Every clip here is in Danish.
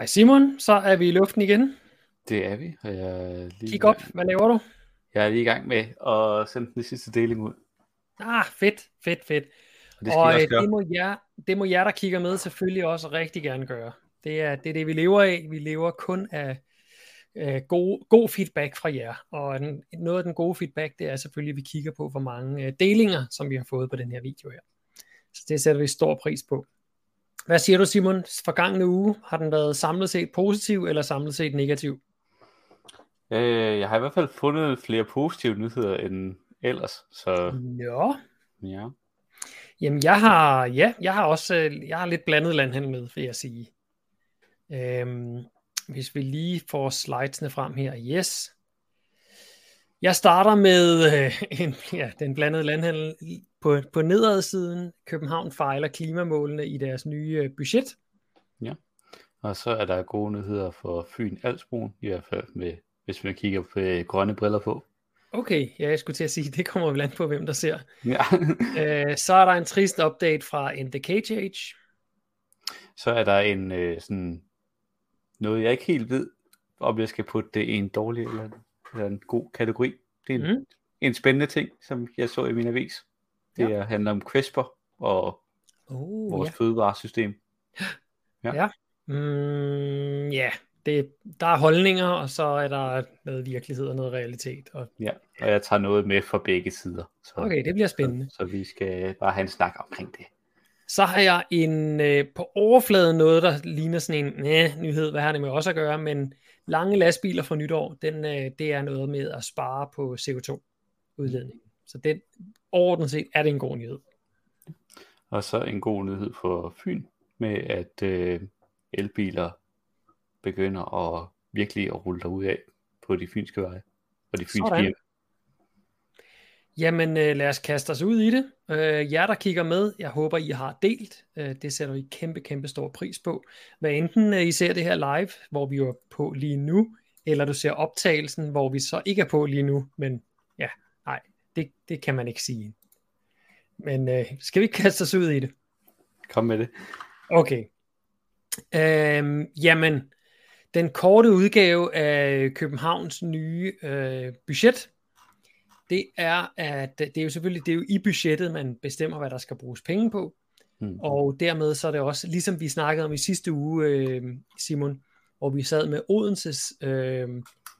Hej Simon, så er vi i luften igen. Det er vi. Og jeg lige Kig op, hvad laver du? Jeg er lige i gang med at sende den sidste deling ud. Ah, fedt, fedt, fedt. Og det skal Og også øh, gøre. det må, jer, det må jer, der kigger med, selvfølgelig også rigtig gerne gøre. Det er det, er det vi lever af. Vi lever kun af øh, god, god feedback fra jer. Og den, noget af den gode feedback, det er selvfølgelig, at vi kigger på, hvor mange øh, delinger, som vi har fået på den her video her. Så det sætter vi stor pris på. Hvad siger du, Simon? Forgangne uge, har den været samlet set positiv, eller samlet set negativ? Øh, Jeg har i hvert fald fundet flere positive nyheder end ellers. Så Ja. ja. Jamen, jeg har, ja, jeg har også, øh, jeg har lidt blandet landhandel med, vil jeg sige. Øhm, hvis vi lige får slidesene frem her, yes. Jeg starter med øh, en, ja, den blandede landhandel på, på nedersiden. København fejler klimamålene i deres nye øh, budget. Og så er der gode nyheder for Fyn Alsbroen, i hvert fald med, hvis man kigger på øh, grønne briller på. Okay, ja, jeg skulle til at sige, det kommer vel an på, hvem der ser. Ja. Øh, så er der en trist update fra NDKTH. så er der en øh, sådan noget, jeg ikke helt ved, om jeg skal putte det i en dårlig eller en, eller en god kategori. Det er en, mm. en spændende ting, som jeg så i min avis. Det Ja. ja. handler om CRISPR og Oh, vores ja. ja. fødevaresystem. Mm, ja, det, der er holdninger, og så er der noget virkelighed og noget realitet. Og, Ja, og jeg tager noget med fra begge sider. Så, okay, det bliver spændende. så, så vi skal bare have en snak omkring det. Så har jeg en øh, på overfladen noget, der ligner sådan en næh, nyhed, hvad har det med også at gøre, men lange lastbiler for nytår, den, øh, det er noget med at spare på CO2-udledning. Så det, overordnet set er det en god nyhed. Og så en god nyhed for Fyn, med at øh, elbiler begynder at virkelig at rulle derud af på de fynske veje. Og de fynske hjem. Jamen øh, lad os kaste os ud i det. Øh, jer der kigger med, jeg håber I har delt. Øh, det sætter vi kæmpe, kæmpe stor pris på. Hvad enten øh, I ser det her live, hvor vi er på lige nu, eller du ser optagelsen, hvor vi så ikke er på lige nu, men ja, det, det kan man ikke sige. Men øh, skal vi ikke kaste os ud i det? Kom med det. Okay. Øhm, jamen, den korte udgave af Københavns nye øh, budget, det er, at det er jo selvfølgelig det er jo i budgettet, man bestemmer, hvad der skal bruges penge på. Mm. Og dermed så er det også, ligesom vi snakkede om i sidste uge, øh, Simon, hvor vi sad med Odenses, øh,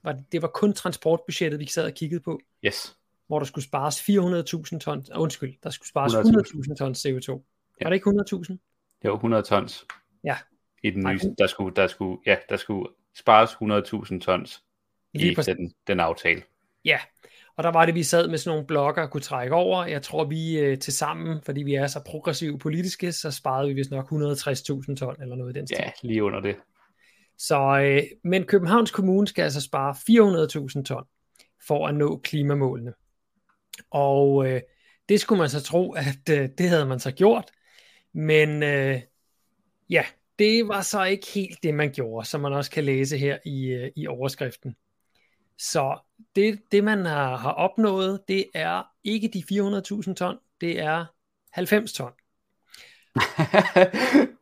var det, det var kun transportbudgettet, vi sad og kiggede på, Yes. Hvor der skulle spares 400.000 tons, uh, undskyld, der skulle spares 100.000. 100.000 tons CO2. Ja. Var det ikke 100.000? Det var 100 tons. Ja. I den nye, der skulle, der skulle, ja, der skulle spares 100.000 tons Lige i præcis. den, den aftale. Ja, og der var det, vi sad med sådan nogle blokker og kunne trække over. Jeg tror, vi øh, til sammen, fordi vi er så progressive politiske, så sparede vi vist nok 160.000 ton eller noget i den stil. Ja, lige under det. Så, øh, men Københavns Kommune skal altså spare 400.000 ton for at nå klimamålene. Og øh, det skulle man så tro, at øh, det havde man så gjort. Men øh, ja, det var så ikke helt det, man gjorde, som man også kan læse her i, øh, i overskriften. Så det, det man har, har opnået, det er ikke de 400.000 ton, det er 90 ton.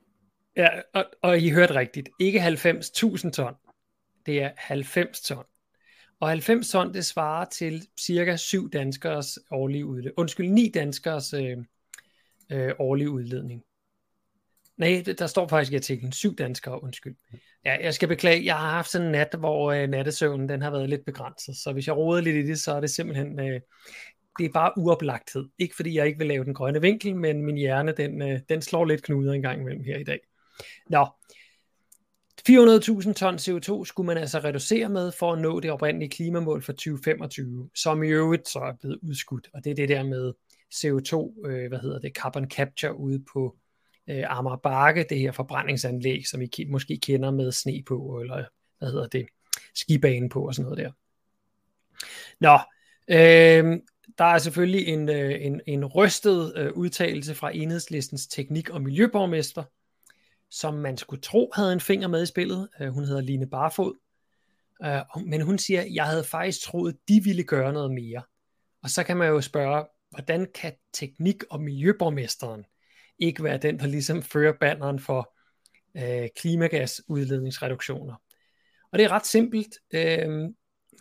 Ja, og, og I hørte rigtigt. Ikke 90.000 ton. Det er 90 ton. Og 90 ton, det svarer til cirka 7 danskers årlige udledning. Undskyld, 9 danskers øh, øh, årlige udledning. Nej, det- der står faktisk i artiklen 7 danskere, undskyld. Ja, jeg skal beklage, jeg har haft sådan en nat, hvor øh, nattesøvnen den har været lidt begrænset. Så hvis jeg roder lidt i det, så er det simpelthen... Øh, det er bare uoplagthed. Ikke fordi jeg ikke vil lave den grønne vinkel, men min hjerne, den, øh, den slår lidt knuder en gang imellem her i dag. Nå, 400.000 ton CO2 skulle man altså reducere med for at nå det oprindelige klimamål for 2025, som i øvrigt så er blevet udskudt. Og det er det der med CO2, øh, hvad hedder det, carbon capture ude på øh, Amager Bakke, det her forbrændingsanlæg, som I ki- måske kender med sne på, eller hvad hedder det, skibane på og sådan noget der. Nå, øh, der er selvfølgelig en, øh, en, en rystet øh, udtalelse fra enhedslistens teknik- og miljøborgmester, som man skulle tro havde en finger med i spillet. Øh, hun hedder Line Barfod. Øh, men hun siger, jeg havde faktisk troet, de ville gøre noget mere. Og så kan man jo spørge, hvordan kan teknik- og miljøborgmesteren ikke være den, der ligesom fører banneren for øh, klimagasudledningsreduktioner. Og det er ret simpelt. Øh,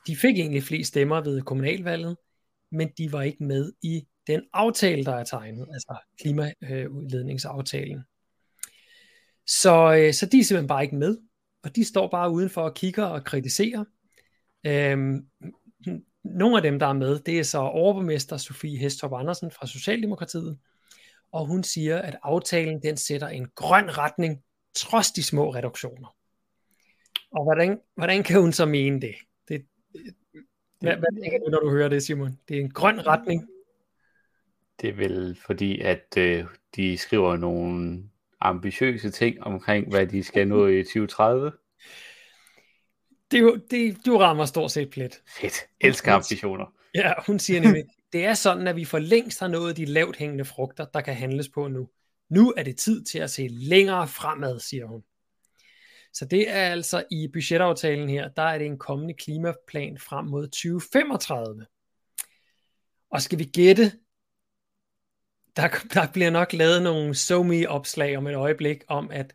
de fik egentlig flest stemmer ved kommunalvalget, men de var ikke med i den aftale, der er tegnet, altså klimaudledningsaftalen. Så, øh, så de er simpelthen bare ikke med, og de står bare udenfor og kigger og kritiserer. Øhm, nogle af dem, der er med, det er så overborgmester Sofie Hestorp Andersen fra Socialdemokratiet, og hun siger, at aftalen den sætter en grøn retning, trods de små reduktioner. Og hvordan, hvordan kan hun så mene det? det hvad, hvad tænker du, når du hører det, Simon? Det er en grøn retning. Det er vel fordi, at øh, de skriver nogle ambitiøse ting omkring, hvad de skal nå i 2030. Det, jo, det, du rammer stort set plet. Fedt. Elsker ambitioner. Ja, hun siger nemlig, det er sådan, at vi for længst har nået de lavt hængende frugter, der kan handles på nu. Nu er det tid til at se længere fremad, siger hun. Så det er altså i budgetaftalen her, der er det en kommende klimaplan frem mod 2035. Og skal vi gætte, der, der bliver nok lavet nogle somi opslag om et øjeblik om, at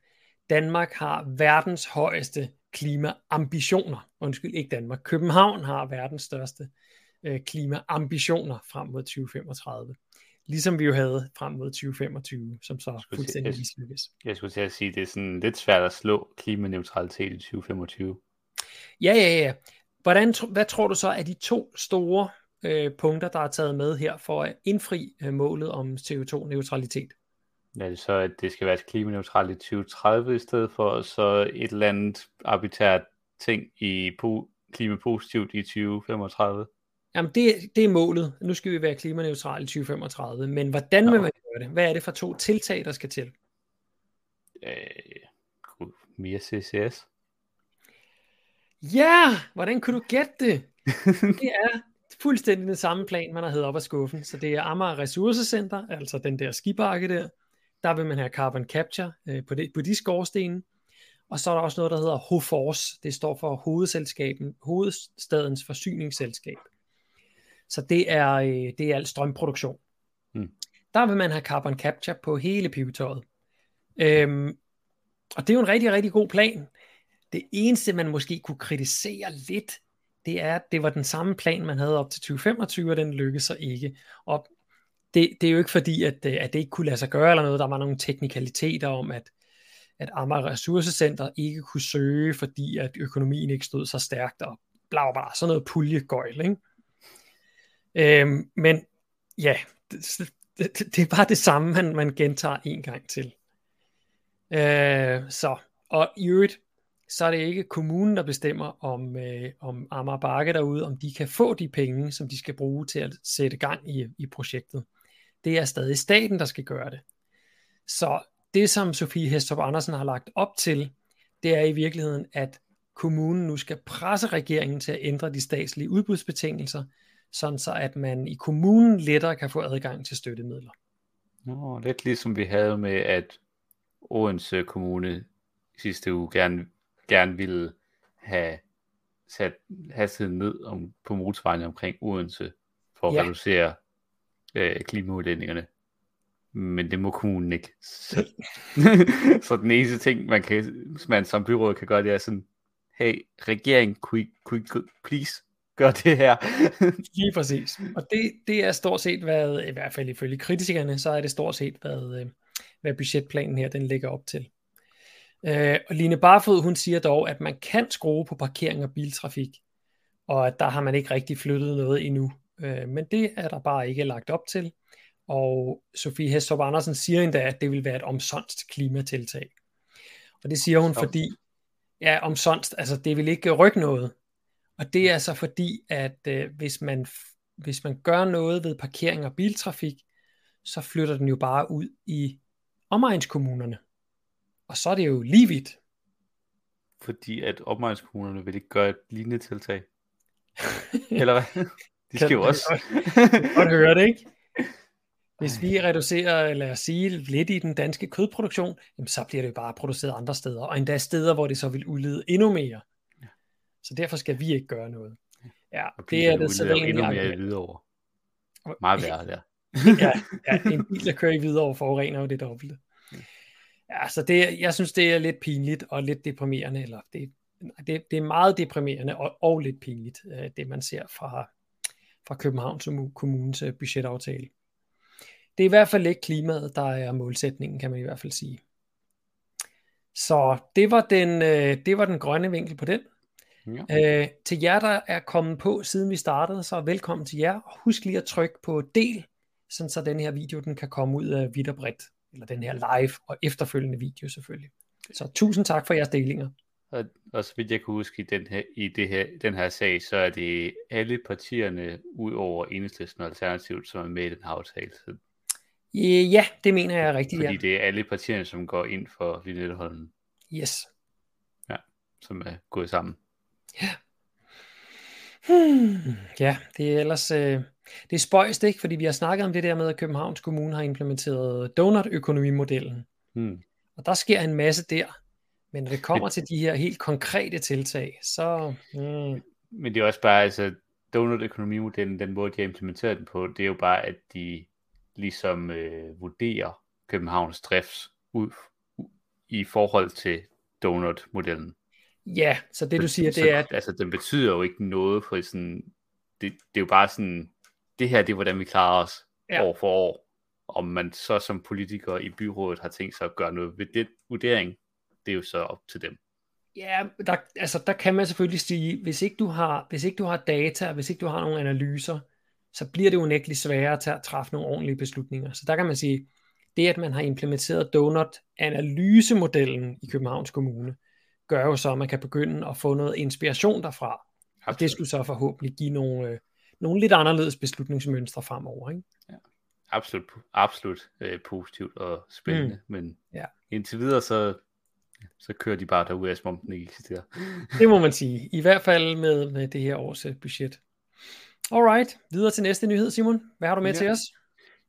Danmark har verdens højeste klimaambitioner. Undskyld, ikke Danmark. København har verdens største øh, klimaambitioner frem mod 2035. Ligesom vi jo havde frem mod 2025, som så fuldstændig mislykkes. Jeg skulle til at sige, at det er sådan lidt svært at slå klimaneutralitet i 2025. Ja, ja, ja. Hvordan, hvad tror du så er de to store øh, punkter, der er taget med her for at indfri øh, målet om CO2-neutralitet? Ja, det så, at det skal være klimaneutralt i 2030 i stedet for så et eller andet arbitrært ting i po- klimapositivt i 2035. Jamen, det, det er målet. Nu skal vi være klimaneutrale i 2035. Men hvordan vil man gøre det? Hvad er det for to tiltag, der skal til? Øh, mere CCS. Ja, hvordan kunne du gætte det? Det er fuldstændig den samme plan, man har heddet op af skuffen. Så det er Amager Ressourcecenter, altså den der skibakke der. Der vil man have carbon capture øh, på, det, på de skorstene. Og så er der også noget, der hedder HOFORS. Det står for Hovedselskaben, Hovedstadens Forsyningsselskab. Så det er, øh, det er alt strømproduktion. Mm. Der vil man have carbon capture på hele pivetøjet. Øhm, og det er jo en rigtig, rigtig god plan. Det eneste, man måske kunne kritisere lidt, det er, at det var den samme plan, man havde op til 2025, og den lykkedes så ikke. Og det, det er jo ikke fordi, at, øh, at det ikke kunne lade sig gøre eller noget. Der var nogle teknikaliteter om, at, at Amager Ressourcecenter ikke kunne søge, fordi at økonomien ikke stod så stærkt, og bla bla, sådan noget puljegøjl, ikke? Øhm, men ja, det, det, det er bare det samme, man, man gentager en gang til. Øh, så, og i øvrigt, så er det ikke kommunen, der bestemmer, om, øh, om Amager Bakke derude, om de kan få de penge, som de skal bruge til at sætte gang i, i projektet. Det er stadig staten, der skal gøre det. Så det, som Sofie Hestrup Andersen har lagt op til, det er i virkeligheden, at kommunen nu skal presse regeringen til at ændre de statslige udbudsbetingelser, sådan så at man i kommunen lettere kan få adgang til støttemidler. Nå, lidt ligesom vi havde med, at Odense Kommune sidste uge gerne, gerne ville have sat hastigheden ned om, på motorvejene omkring Odense, for at ja. reducere øh, klimaudlændingerne. Men det må kommunen ikke. Så, så den eneste ting, man, kan, man som byråd kan gøre, det er sådan, hey, regering, kunne I, kunne I please gør det her. Lige præcis. Og det, det er stort set hvad, i hvert fald ifølge kritikerne, så er det stort set, hvad, øh, hvad budgetplanen her den ligger op til. Øh, og Line Barfod, hun siger dog, at man kan skrue på parkering og biltrafik, og at der har man ikke rigtig flyttet noget endnu. Øh, men det er der bare ikke lagt op til. Og Sofie Hestorp Andersen siger endda, at det vil være et omsonst klimatiltag. Og det siger hun, fordi, ja, omsonst, altså det vil ikke rykke noget. Og det er så fordi, at øh, hvis, man, hvis man gør noget ved parkering og biltrafik, så flytter den jo bare ud i omegnskommunerne. Og så er det jo lige vidt. Fordi at omegnskommunerne vil ikke gøre et lignende tiltag. Eller hvad? De skal jo også. godt høre det, ikke? Hvis vi reducerer, lad os sige, lidt i den danske kødproduktion, jamen så bliver det jo bare produceret andre steder, og endda steder, hvor det så vil udlede endnu mere. Så derfor skal vi ikke gøre noget. Ja, det er det sædvanlige endnu mere i Hvidovre. Meget værre der. ja, ja, en bil, der kører i Hvidovre, forurener jo det dobbelte. Ja, så det, jeg synes, det er lidt pinligt og lidt deprimerende, eller det, det, det er meget deprimerende og, og lidt pinligt, øh, det man ser fra, fra Københavns Kommunes øh, budgetaftale. Det er i hvert fald ikke klimaet, der er målsætningen, kan man i hvert fald sige. Så det var den, øh, det var den grønne vinkel på den. Ja. Øh, til jer, der er kommet på, siden vi startede, så velkommen til jer. Husk lige at trykke på del, sådan så den her video den kan komme ud vidt og bredt. Eller den her live og efterfølgende video selvfølgelig. Så tusind tak for jeres delinger. Og, og så vidt jeg kan huske i, den her, i det her, den her sag, så er det alle partierne ud over Enhedslisten og Alternativet, som er med i den her aftale. Så... Ja, det mener jeg rigtigt, Fordi ja. det er alle partierne, som går ind for Lynetteholmen. Yes. Ja, som er gået sammen. Ja. Hmm, ja, det er ellers øh, det er spøjst, ikke? Fordi vi har snakket om det der med, at Københavns Kommune har implementeret donut-økonomimodellen. Hmm. Og der sker en masse der. Men når det kommer til de her helt konkrete tiltag, så... Mm. Men det er også bare, altså, donut-økonomimodellen, den måde, de har implementeret den på, det er jo bare, at de ligesom øh, vurderer Københavns drifts ud, i forhold til donut-modellen. Ja, så det du siger, så, det er... At... Altså, den betyder jo ikke noget for sådan... Det, det er jo bare sådan... Det her, det er, hvordan vi klarer os ja. år for år. Om man så som politiker i byrådet har tænkt sig at gøre noget ved den vurdering, det er jo så op til dem. Ja, der, altså der kan man selvfølgelig sige, hvis ikke du har, hvis ikke du har data, hvis ikke du har nogle analyser, så bliver det unægteligt sværere til at træffe nogle ordentlige beslutninger. Så der kan man sige, det at man har implementeret donut-analysemodellen i Københavns Kommune, gør jo så, at man kan begynde at få noget inspiration derfra. Absolut. Og det skulle så forhåbentlig give nogle, øh, nogle lidt anderledes beslutningsmønstre fremover. Ikke? Ja. Absolut, absolut øh, positivt og spændende, mm. men ja. indtil videre så, så kører de bare derude, som om den ikke eksisterer. det må man sige, i hvert fald med, med det her års øh, budget. Alright, videre til næste nyhed, Simon. Hvad har du med ja. til os?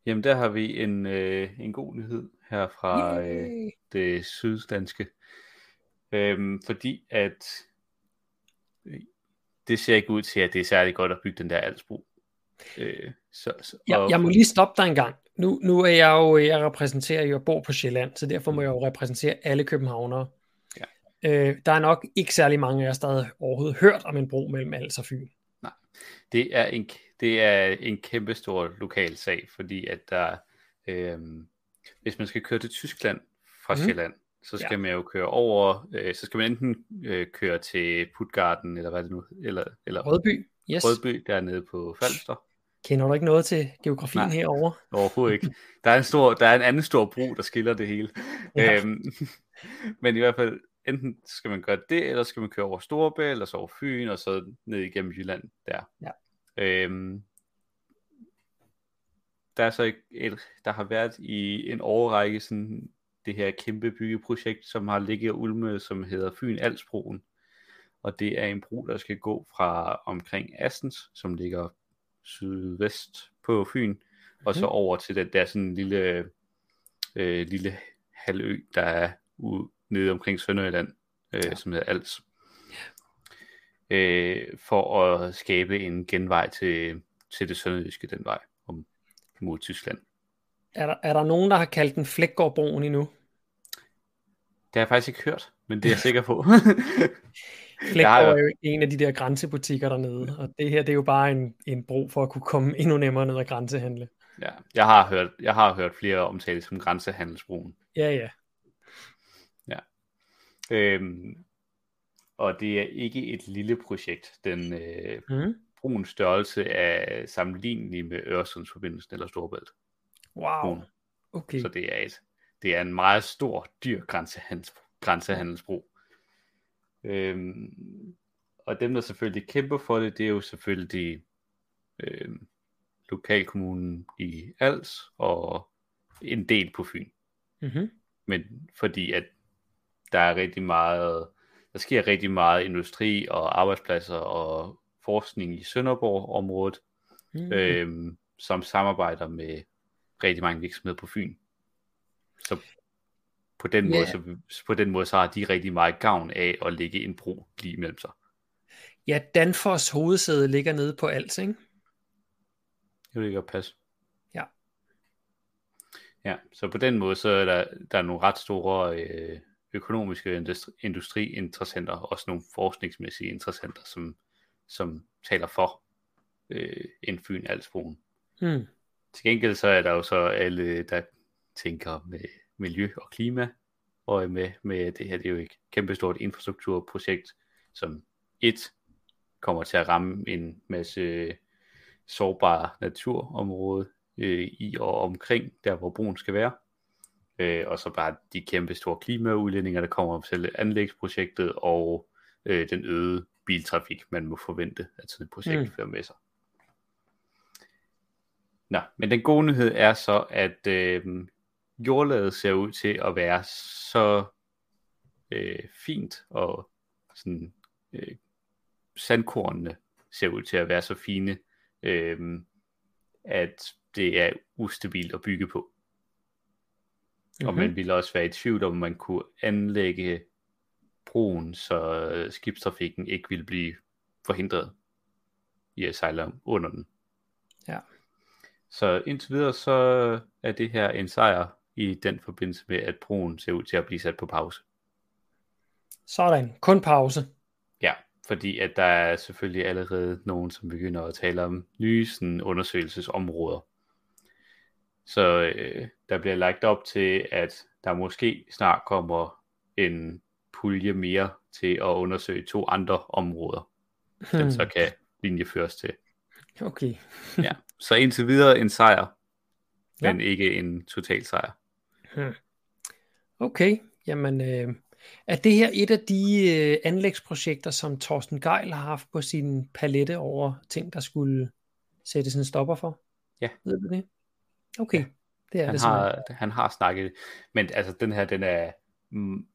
Jamen, der har vi en, øh, en god nyhed her fra øh, det syddanske. Øhm, fordi at det ser ikke ud til, at det er særlig godt at bygge den der alsbro. Øh, så, så, og... jeg, jeg må lige stoppe dig en gang. Nu, nu er jeg jo, jeg repræsenterer jo, bor på Sjælland, så derfor må jeg jo repræsentere alle københavnere. Ja. Øh, der er nok ikke særlig mange af jer, der overhovedet hørt om en bro mellem Als og Fyn. Nej, det er en, det er en kæmpe stor lokal sag, fordi at der, øh, hvis man skal køre til Tyskland fra mm. Sjælland, så skal ja. man jo køre over, øh, så skal man enten øh, køre til Putgarden, eller hvad er det nu, eller, eller Rødby, yes. Rødby dernede på Falster. Kender du ikke noget til geografien Nej, herovre? overhovedet ikke. Der er, en stor, der er en anden stor bro, der skiller det hele. Ja. Øhm, men i hvert fald, enten skal man gøre det, eller skal man køre over Storebælt, eller så over Fyn, og så ned igennem Jylland der. Ja. Øhm, der er så et, et, der har været i en årrække sådan det her kæmpe byggeprojekt, som har ligget og ulmet, som hedder Fyn Alsbroen. Og det er en bro, der skal gå fra omkring Assens, som ligger sydvest på Fyn, mm-hmm. og så mhm. over til den der sådan lille, øh, lille halvø, der er ude, nede omkring Sønderjylland, øh, ja. som hedder Als. Øh, for at skabe en genvej til, til det sønderjyske den vej om, mod Tyskland. Er der, er der nogen, der har kaldt den Flækgårdbroen endnu? Det har jeg faktisk ikke hørt, men det er jeg sikker på. Flækgård er jo en af de der grænsebutikker dernede, og det her det er jo bare en, en bro for at kunne komme endnu nemmere ned og grænsehandle. Ja, jeg har hørt, jeg har hørt flere omtale som grænsehandelsbroen. Ja, ja. Ja. Øhm, og det er ikke et lille projekt. Den øh, mm. broens størrelse er sammenlignelig med Øresundsforbindelsen eller Storbælt. Wow. Okay. Så det er, et, det er en meget stor, dyr grænsehandels, grænsehandelsbro. Øhm, og dem, der selvfølgelig kæmper for det, det er jo selvfølgelig øhm, lokalkommunen i Als og en del på Fyn. Mm-hmm. Men fordi at der er rigtig meget, der sker rigtig meget industri og arbejdspladser og forskning i Sønderborg-området, mm-hmm. øhm, som samarbejder med rigtig mange virksomheder på Fyn. Så på den, yeah. måde, så, på den måde, så har de rigtig meget gavn af at lægge en bro lige imellem sig. Ja, Danfoss hovedsæde ligger nede på Als, ikke? Det vil ikke passe. Ja. Ja, så på den måde, så er der, der er nogle ret store øh, økonomiske industri, industriinteressenter, også nogle forskningsmæssige interessenter, som, som taler for øh, en Fyn Alsbroen. Hmm. Til gengæld så er der jo så alle, der tænker med miljø og klima, og med, med det her, det er jo et kæmpestort infrastrukturprojekt, som et kommer til at ramme en masse sårbare naturområde øh, i og omkring der, hvor broen skal være. Øh, og så bare de kæmpe store klimaudledninger, der kommer om selve anlægsprojektet, og øh, den øgede biltrafik, man må forvente, at sådan et projekt mm. fører med sig. Nå, men den gode nyhed er så, at øh, jordlaget ser ud til at være så øh, fint, og sådan øh, sandkornene ser ud til at være så fine, øh, at det er ustabilt at bygge på. Mm-hmm. Og man ville også være i tvivl om, man kunne anlægge broen, så skibstrafikken ikke ville blive forhindret i at sejle under den. Ja. Så indtil videre så er det her en sejr i den forbindelse med, at broen ser ud til at blive sat på pause. Sådan, kun pause. Ja, fordi at der er selvfølgelig allerede nogen, som begynder at tale om nye sådan, undersøgelsesområder. Så øh, der bliver lagt op til, at der måske snart kommer en pulje mere til at undersøge to andre områder, hmm. den så kan linjeføres til. Okay. ja, så indtil videre en sejr, men ja. ikke en total sejr. Hmm. Okay, jamen øh, er det her et af de øh, anlægsprojekter, som Torsten Geil har haft på sin palette over ting, der skulle sættes en stopper for? Ja. Ved du det? Okay, ja. det er han det har, han har snakket, men altså den her, den er mm,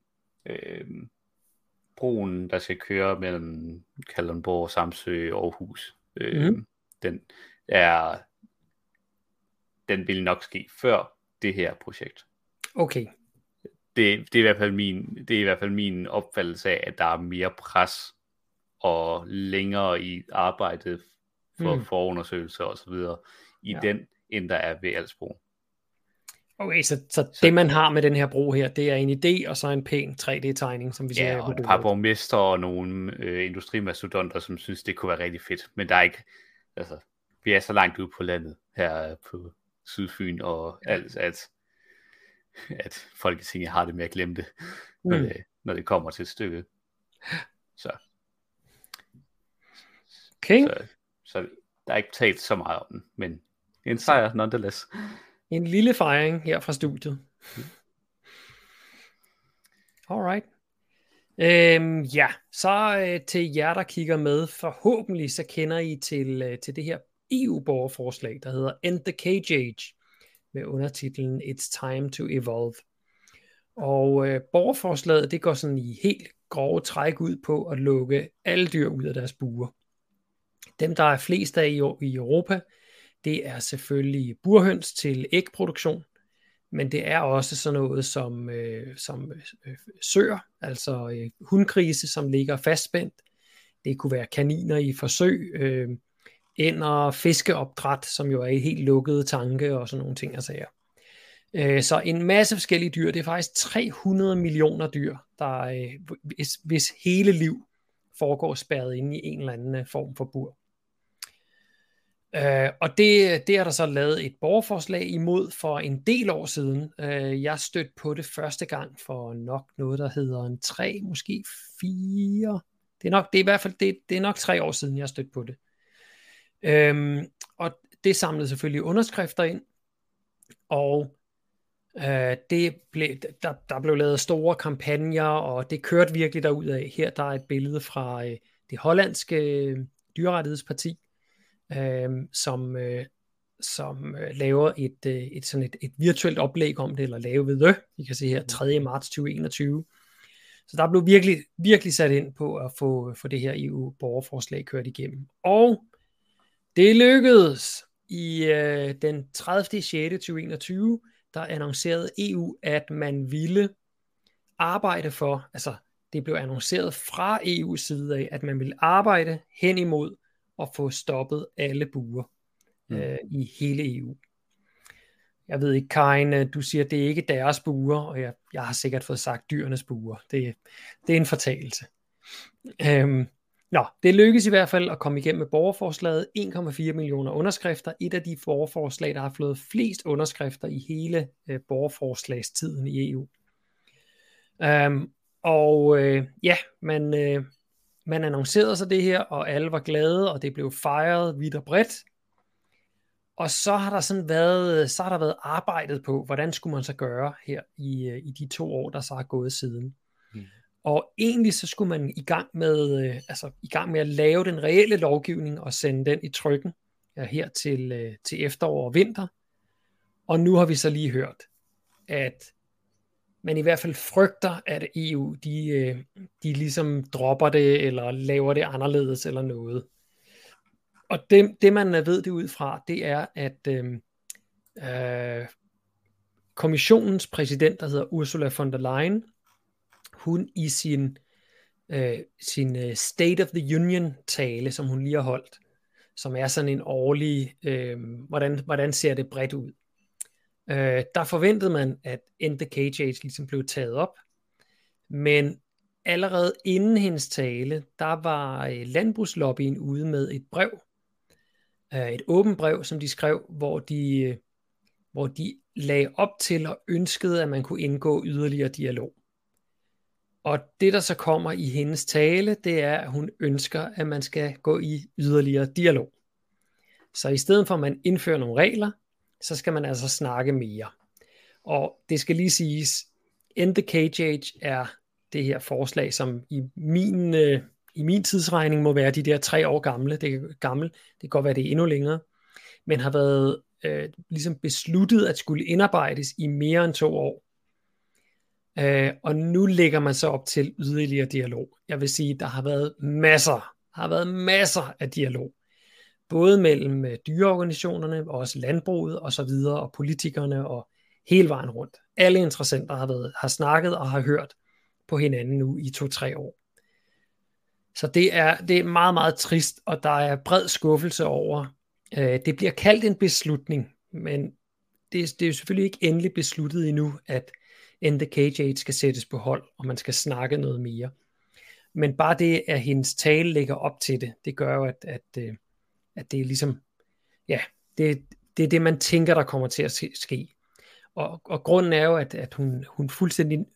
øh, broen, der skal køre mellem Kalundborg, Samsø og Aarhus. Øh, mm. Den er den vil nok ske før det her projekt. Okay. Det, det, er i hvert fald min, det er i hvert fald min opfattelse af, at der er mere pres og længere i arbejdet for mm. forundersøgelser og så videre i ja. den, end der er ved Alsbro. Okay, så, så, så det man har med den her bro her, det er en idé og så en pæn 3D-tegning, som vi ser Ja, og et par borgmester og nogle øh, industrimastodonter, som synes, det kunne være rigtig fedt. Men der er ikke, altså, vi er så langt ude på landet her på Sydfyn, og alt, at, at Folketinget har det med at glemme det, mm. når, det når det kommer til et stykke. Så. Okay. Så, så der er ikke talt så meget om den, men en sejr nonetheless. En lille fejring her fra studiet. Alright. Øhm, ja, så øh, til jer, der kigger med, forhåbentlig så kender I til, øh, til det her EU-borgerforslag, der hedder End the Cage Age, med undertitlen It's Time to Evolve. Og øh, borgerforslaget, det går sådan i helt grove træk ud på at lukke alle dyr ud af deres buer. Dem, der er flest af i, i Europa, det er selvfølgelig burhøns til ægproduktion, men det er også sådan noget som, øh, som øh, søer, altså øh, hundgrise, som ligger fastspændt. Det kunne være kaniner i forsøg, øh, ender fiskeopdræt, som jo er i helt lukkede tanke og sådan nogle ting og sager. Øh, så en masse forskellige dyr, det er faktisk 300 millioner dyr, der, øh, hvis, hvis hele liv foregår spærret inde i en eller anden øh, form for bur. Uh, og det, det er der så lavet et borgerforslag imod for en del år siden. Uh, jeg stødte på det første gang for nok noget, der hedder en tre, måske fire. Det er nok, det er i hvert fald det, det er nok tre år siden, jeg stødte på det. Øhm, og det samlede selvfølgelig underskrifter ind, og øh, det blev, der, der blev lavet store kampagner, og det kørte virkelig derud af. Her der er et billede fra øh, det hollandske øh, dyrerettighedsparti, øh, som, øh, som øh, laver et, øh, et, sådan et, et virtuelt oplæg om det, eller lave ved det. I kan se her 3. marts 2021. Så der blev virkelig, virkelig sat ind på at få, få det her EU-borgerforslag kørt igennem. Og det lykkedes i øh, den 30. 6. 2021, der annoncerede EU, at man ville arbejde for, altså det blev annonceret fra EU's side af, at man ville arbejde hen imod at få stoppet alle buer mm. øh, i hele EU. jeg ved ikke, Karin, øh, du siger, det er ikke deres buer, og jeg, jeg har sikkert fået sagt dyrenes buer. Det, det er en fortalelse. Øhm, nå, det lykkedes i hvert fald at komme igennem med borgerforslaget. 1,4 millioner underskrifter. Et af de borgerforslag, der har fået flest underskrifter i hele øh, borgerforslagstiden i EU. Øhm, og øh, ja, man, øh, man annoncerede sig det her, og alle var glade, og det blev fejret vidt og bredt. Og så har der sådan været, så har der været arbejdet på, hvordan skulle man så gøre her i, øh, i de to år, der så har gået siden. Og egentlig så skulle man i gang med, øh, altså i gang med at lave den reelle lovgivning og sende den i trykken ja, her til, øh, til efterår og vinter. Og nu har vi så lige hørt, at man i hvert fald frygter, at EU de, øh, de ligesom dropper det, eller laver det anderledes eller noget og det, det man ved det ud fra, det er, at øh, øh, kommissionens præsident, der hedder Ursula von der Leyen, hun i sin, øh, sin øh, State of the Union tale, som hun lige har holdt, som er sådan en årlig, øh, hvordan, hvordan ser det bredt ud. Øh, der forventede man, at End the Cage Age ligesom blev taget op, men allerede inden hendes tale, der var øh, landbrugslobbyen ude med et brev, øh, et åbent brev, som de skrev, hvor de, øh, hvor de lagde op til og ønskede, at man kunne indgå yderligere dialog. Og det, der så kommer i hendes tale, det er, at hun ønsker, at man skal gå i yderligere dialog. Så i stedet for, at man indfører nogle regler, så skal man altså snakke mere. Og det skal lige siges, End the Cage Age er det her forslag, som i min øh, i min tidsregning må være de der tre år gamle. Det er gammel, det kan godt være, det er endnu længere, men har været øh, ligesom besluttet at skulle indarbejdes i mere end to år. Øh, og nu lægger man så op til yderligere dialog. Jeg vil sige, der har været masser, har været masser af dialog. Både mellem øh, dyreorganisationerne, og også landbruget og så videre, og politikerne og hele vejen rundt. Alle interessenter har, været, har snakket og har hørt på hinanden nu i to-tre år. Så det er, det er meget, meget trist, og der er bred skuffelse over. Øh, det bliver kaldt en beslutning, men det, det er jo selvfølgelig ikke endelig besluttet endnu, at end the Cage Age skal sættes på hold, og man skal snakke noget mere. Men bare det, at hendes tale lægger op til det, det gør jo, at, at, øh, at det er ligesom, ja, det, det er det, man tænker, der kommer til at ske. Og, og grunden er jo, at, at hun, hun fuldstændig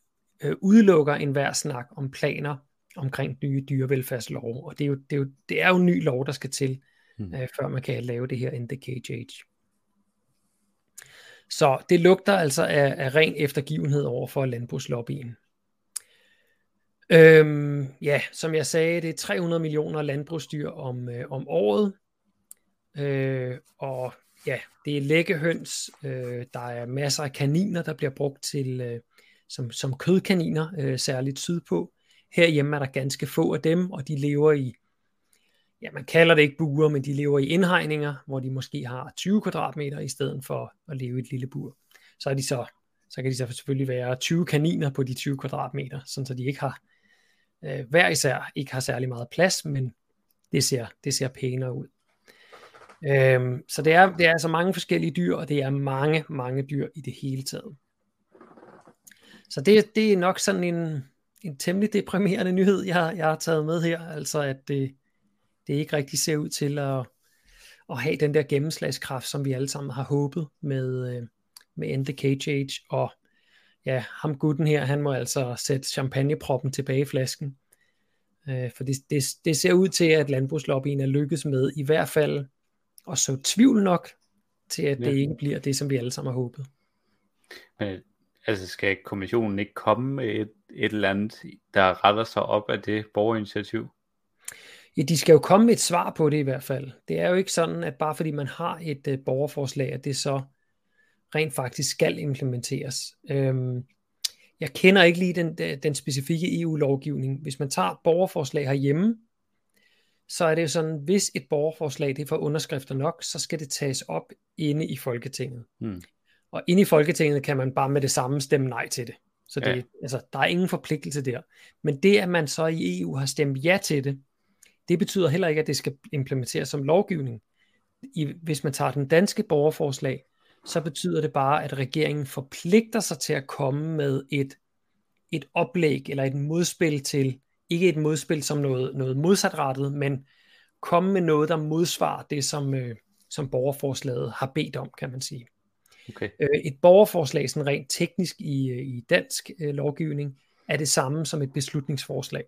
øh, udelukker enhver snak om planer omkring nye dyrevelfærdslov, og det er jo, det er jo, det er jo en ny lov, der skal til, mm. øh, før man kan lave det her in the cage age. Så det lugter altså af, af ren eftergivenhed over for landbrugslobbyen. Øhm, ja, som jeg sagde, det er 300 millioner landbrugsdyr om, øh, om året. Øh, og ja, det er læggehøns. Øh, der er masser af kaniner, der bliver brugt til øh, som, som kødkaniner, øh, særligt sydpå. Herhjemme er der ganske få af dem, og de lever i, ja, man kalder det ikke buer, men de lever i indhegninger, hvor de måske har 20 kvadratmeter i stedet for at leve i et lille bur. Så er de så, så kan de så selvfølgelig være 20 kaniner på de 20 kvadratmeter, sådan så de ikke har, øh, hver især ikke har særlig meget plads, men det ser, det ser pænere ud. Øhm, så det er, det er altså mange forskellige dyr, og det er mange, mange dyr i det hele taget. Så det, det er nok sådan en, en temmelig deprimerende nyhed, jeg, jeg har taget med her. Altså at det, det ikke rigtig ser ud til at, at have den der gennemslagskraft, som vi alle sammen har håbet med, øh, med End the Cage Age. Og ja, ham gutten her, han må altså sætte champagneproppen tilbage i flasken. Øh, for det, det, det ser ud til, at landbrugslobbyen er lykkes med i hvert fald at så tvivl nok til, at ja. det ikke bliver det, som vi alle sammen har håbet. Men altså skal kommissionen ikke komme med et, et eller andet, der retter sig op af det borgerinitiativ? Ja, de skal jo komme med et svar på det i hvert fald. Det er jo ikke sådan, at bare fordi man har et uh, borgerforslag, at det så rent faktisk skal implementeres. Øhm, jeg kender ikke lige den, den specifikke EU-lovgivning. Hvis man tager borgerforslag herhjemme, så er det jo sådan, hvis et borgerforslag det får underskrifter nok, så skal det tages op inde i Folketinget. Hmm. Og inde i Folketinget kan man bare med det samme stemme nej til det. Så det, ja. altså, der er ingen forpligtelse der. Men det, at man så i EU har stemt ja til det, det betyder heller ikke, at det skal implementeres som lovgivning. I, hvis man tager den danske borgerforslag, så betyder det bare, at regeringen forpligter sig til at komme med et, et oplæg eller et modspil til, ikke et modspil som noget, noget modsatrettet, men komme med noget, der modsvarer det, som, øh, som borgerforslaget har bedt om, kan man sige. Okay. Øh, et borgerforslag, sådan rent teknisk i, øh, i dansk øh, lovgivning, er det samme som et beslutningsforslag.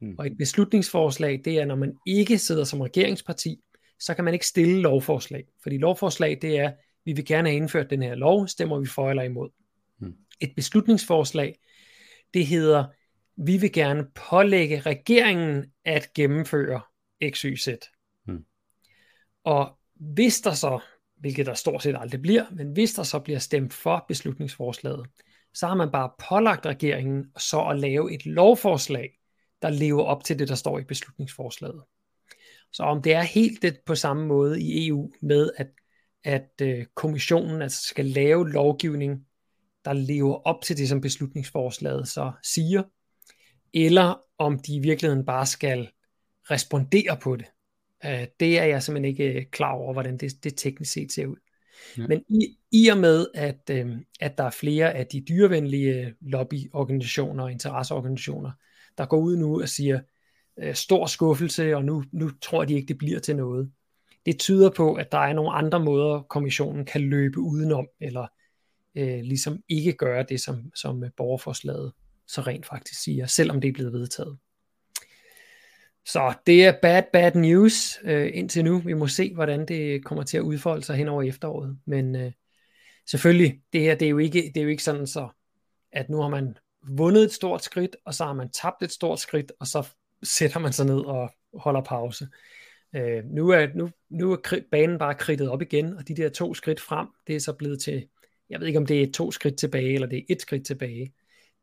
Hmm. Og et beslutningsforslag, det er, når man ikke sidder som regeringsparti, så kan man ikke stille lovforslag. Fordi lovforslag, det er, vi vil gerne have indført den her lov, stemmer vi for eller imod. Hmm. Et beslutningsforslag, det hedder, vi vil gerne pålægge regeringen at gennemføre XYZ. Hmm. Og hvis der så, hvilket der stort set aldrig bliver, men hvis der så bliver stemt for beslutningsforslaget, så har man bare pålagt regeringen så at lave et lovforslag, der lever op til det, der står i beslutningsforslaget. Så om det er helt det på samme måde i EU med, at, at øh, kommissionen altså skal lave lovgivning, der lever op til det, som beslutningsforslaget så siger, eller om de i virkeligheden bare skal respondere på det. Øh, det er jeg simpelthen ikke øh, klar over, hvordan det, det teknisk set ser ud. Ja. Men i, i og med, at, øh, at der er flere af de dyrevenlige lobbyorganisationer og interesseorganisationer, der går ud nu og siger, øh, stor skuffelse, og nu, nu tror de ikke, det bliver til noget. Det tyder på, at der er nogle andre måder, kommissionen kan løbe udenom, eller øh, ligesom ikke gøre det, som, som øh, borgerforslaget så rent faktisk siger, selvom det er blevet vedtaget. Så det er bad, bad news øh, indtil nu. Vi må se, hvordan det kommer til at udfolde sig hen over efteråret. Men øh, selvfølgelig, det her det er, jo ikke, det er jo ikke sådan så, at nu har man vundet et stort skridt, og så har man tabt et stort skridt, og så sætter man sig ned og holder pause. Øh, nu, er, nu, nu er banen bare kridtet op igen, og de der to skridt frem, det er så blevet til, jeg ved ikke om det er to skridt tilbage, eller det er et skridt tilbage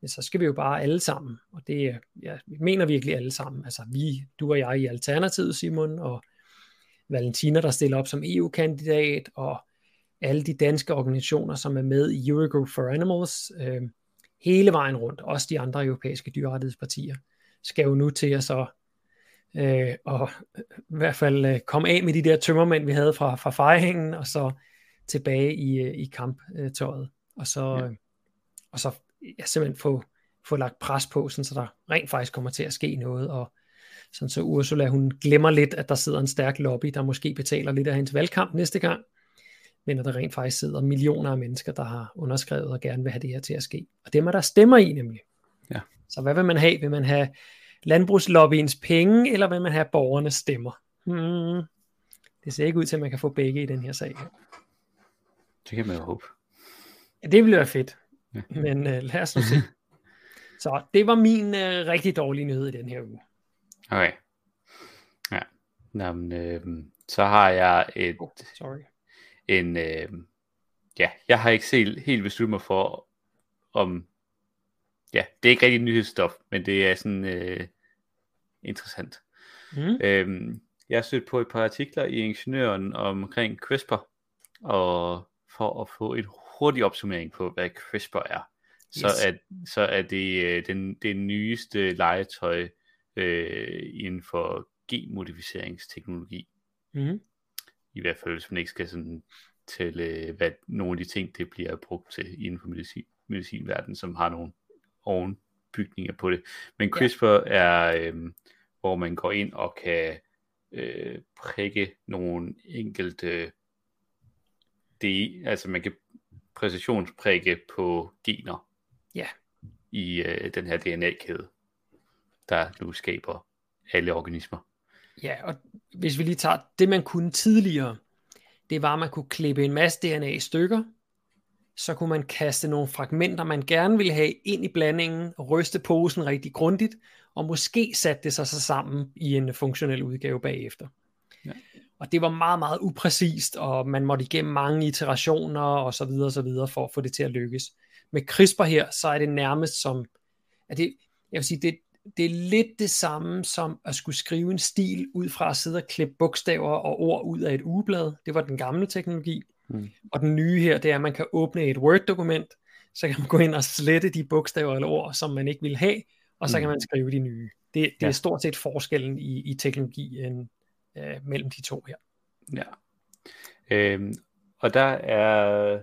så skal vi jo bare alle sammen, og det ja, vi mener virkelig alle sammen, altså vi, du og jeg i Alternativet, Simon, og Valentina, der stiller op som EU-kandidat, og alle de danske organisationer, som er med i Eurogroup for Animals, øh, hele vejen rundt, også de andre europæiske dyrrettighedspartier, skal jo nu til at så øh, og i hvert fald øh, komme af med de der tømmermænd, vi havde fra, fra fejringen, og så tilbage i, øh, i kamptøjet, og så, ja. og så ja, simpelthen få, få lagt pres på, sådan, så der rent faktisk kommer til at ske noget, og sådan så Ursula, hun glemmer lidt, at der sidder en stærk lobby, der måske betaler lidt af hendes valgkamp næste gang, men at der rent faktisk sidder millioner af mennesker, der har underskrevet og gerne vil have det her til at ske. Og det er der stemmer i nemlig. Ja. Så hvad vil man have? Vil man have landbrugslobbyens penge, eller vil man have borgernes stemmer? Hmm. Det ser ikke ud til, at man kan få begge i den her sag. Det kan man jo håbe. Ja, det ville være fedt. Men øh, lad os nu se. Så det var min øh, rigtig dårlige nyhed i den her uge. Okay. Ja. Jamen, øh, så har jeg et... Oh, sorry. En, øh, ja, jeg har ikke set, helt besluttet mig for, om... Ja, det er ikke rigtig nyhedsstof, men det er sådan øh, interessant. Mm. Øh, jeg har stødt på et par artikler i Ingeniøren omkring CRISPR, og for at få et hurtig opsummering på, hvad CRISPR er. Så, yes. er, så er det øh, den, det nyeste legetøj øh, inden for genmodificeringsteknologi. Mm. I hvert fald, hvis man ikke skal sådan tælle, hvad nogle af de ting, det bliver brugt til inden for medicin, medicinverdenen, som har nogle ovenbygninger på det. Men CRISPR ja. er, øh, hvor man går ind og kan øh, prikke nogle enkelte det, altså man kan præcisionsprikke på gener ja. i øh, den her DNA-kæde, der nu skaber alle organismer. Ja, og hvis vi lige tager det, man kunne tidligere, det var, at man kunne klippe en masse DNA i stykker, så kunne man kaste nogle fragmenter, man gerne ville have ind i blandingen, ryste posen rigtig grundigt, og måske satte det sig så sammen i en funktionel udgave bagefter. Ja. Og det var meget, meget upræcist, og man måtte igennem mange iterationer og så videre, og så videre for at få det til at lykkes. Med CRISPR her, så er det nærmest som, at det, jeg vil sige, det, det er lidt det samme som at skulle skrive en stil ud fra at sidde og klippe bogstaver og ord ud af et ugeblad. Det var den gamle teknologi. Mm. Og den nye her, det er, at man kan åbne et Word-dokument, så kan man gå ind og slette de bogstaver eller ord, som man ikke vil have, og så mm. kan man skrive de nye. Det, det ja. er stort set forskellen i, i teknologien øh, mellem de to her. Ja. Øhm, og der er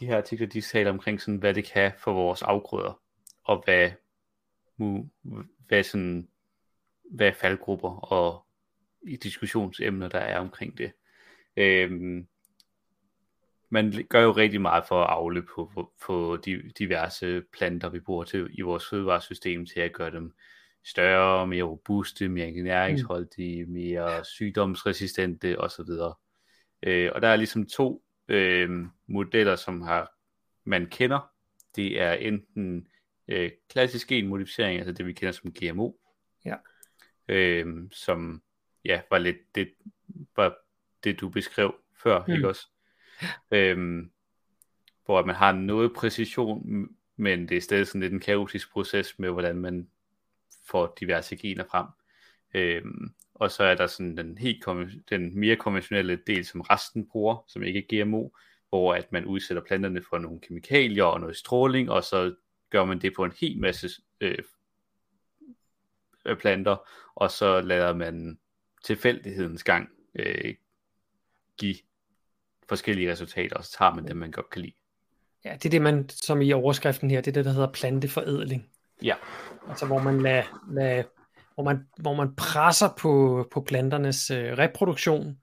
de her artikler, de taler omkring sådan, hvad det kan for vores afgrøder, og hvad, hvad, sådan, hvad faldgrupper og diskussionsemner, der er omkring det. Øhm, man gør jo rigtig meget for at afle på, på, på de diverse planter, vi bruger til, i vores fødevaresystem, til at gøre dem større, mere robuste, mere næringsholdige, mere sygdomsresistente osv. Øh, og der er ligesom to øh, modeller, som har man kender. Det er enten øh, klassisk genmodificering, altså det vi kender som GMO, ja. øh, som ja, var lidt det, var det du beskrev før, mm. ikke også? Øhm, hvor man har noget præcision, men det er stadig sådan lidt en kaotisk proces med, hvordan man får diverse gener frem. Øhm, og så er der sådan den, helt den mere konventionelle del, som resten bruger, som ikke er GMO, hvor at man udsætter planterne for nogle kemikalier og noget stråling, og så gør man det på en hel masse øh, planter, og så lader man tilfældighedens gang øh, give forskellige resultater, og så tager man dem, man godt kan lide. Ja, det er det, man, som i overskriften her, det er det, der hedder planteforædling. Ja. Altså, hvor man, lader, lader, hvor man, hvor man presser på, på planternes øh, reproduktion,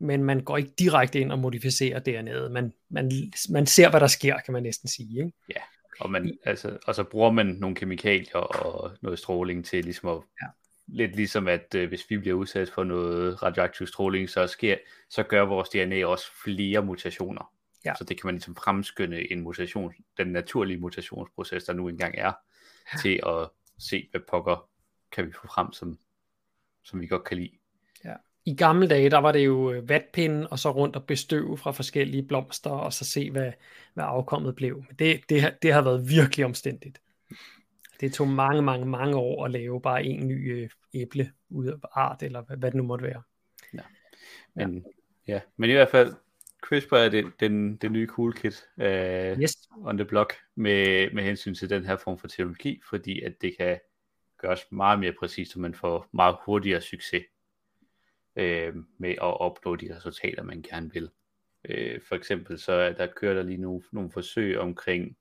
men man går ikke direkte ind og modificerer dernede. Man, man, man ser, hvad der sker, kan man næsten sige. Ikke? Ja, og, man, altså, og så bruger man nogle kemikalier og noget stråling til ligesom at ja lidt ligesom at øh, hvis vi bliver udsat for noget radioaktiv stråling, så, sker, så gør vores DNA også flere mutationer. Ja. Så det kan man ligesom fremskynde en mutation, den naturlige mutationsproces, der nu engang er, ja. til at se, hvad pokker kan vi få frem, som, som vi godt kan lide. I gamle dage, der var det jo øh, vatpinden, og så rundt og bestøve fra forskellige blomster, og så se, hvad, hvad afkommet blev. Det, det, det har været virkelig omstændigt. Det tog mange, mange, mange år at lave bare en ny øh, æble ud af art, eller hvad, hvad det nu måtte være. Ja. Men, ja. ja. men i hvert fald, CRISPR er det, den, den nye cool kit uh, yes. on the block med, med hensyn til den her form for teknologi, fordi at det kan gøres meget mere præcist, så man får meget hurtigere succes uh, med at opnå de resultater, man gerne vil. Uh, for eksempel så er der kører der lige nu nogle forsøg omkring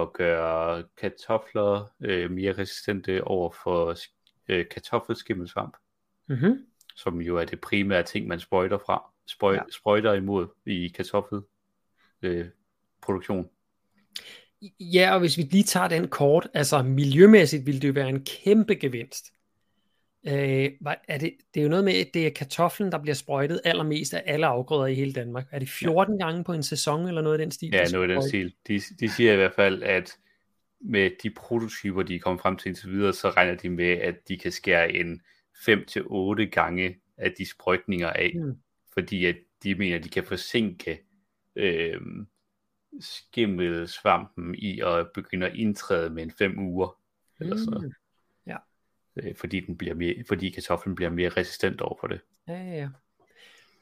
at gøre kartofler øh, mere resistente over for øh, kartoffelskimmelsvamp, mm-hmm. som jo er det primære ting, man sprøjter fra, sprøj, ja. sprøjter imod i kartoffelproduktion. Øh, ja, og hvis vi lige tager den kort, altså miljømæssigt vil det jo være en kæmpe gevinst. Øh, er det, det er jo noget med, at det er kartoflen, der bliver sprøjtet allermest af alle afgrøder i hele Danmark. Er det 14 ja. gange på en sæson, eller noget af den stil? Ja, noget af den stil. De, de siger i hvert fald, at med de prototyper, de er kommet frem til indtil videre, så regner de med, at de kan skære en 5-8 gange af de sprøjtninger af, mm. fordi at de mener, at de kan forsinke øh, skimmelsvampen i at begynde at indtræde med en 5 uger. Eller så. Mm øh, fordi, den bliver mere, fordi kartoflen bliver mere resistent over for det. Ja, ja, ja.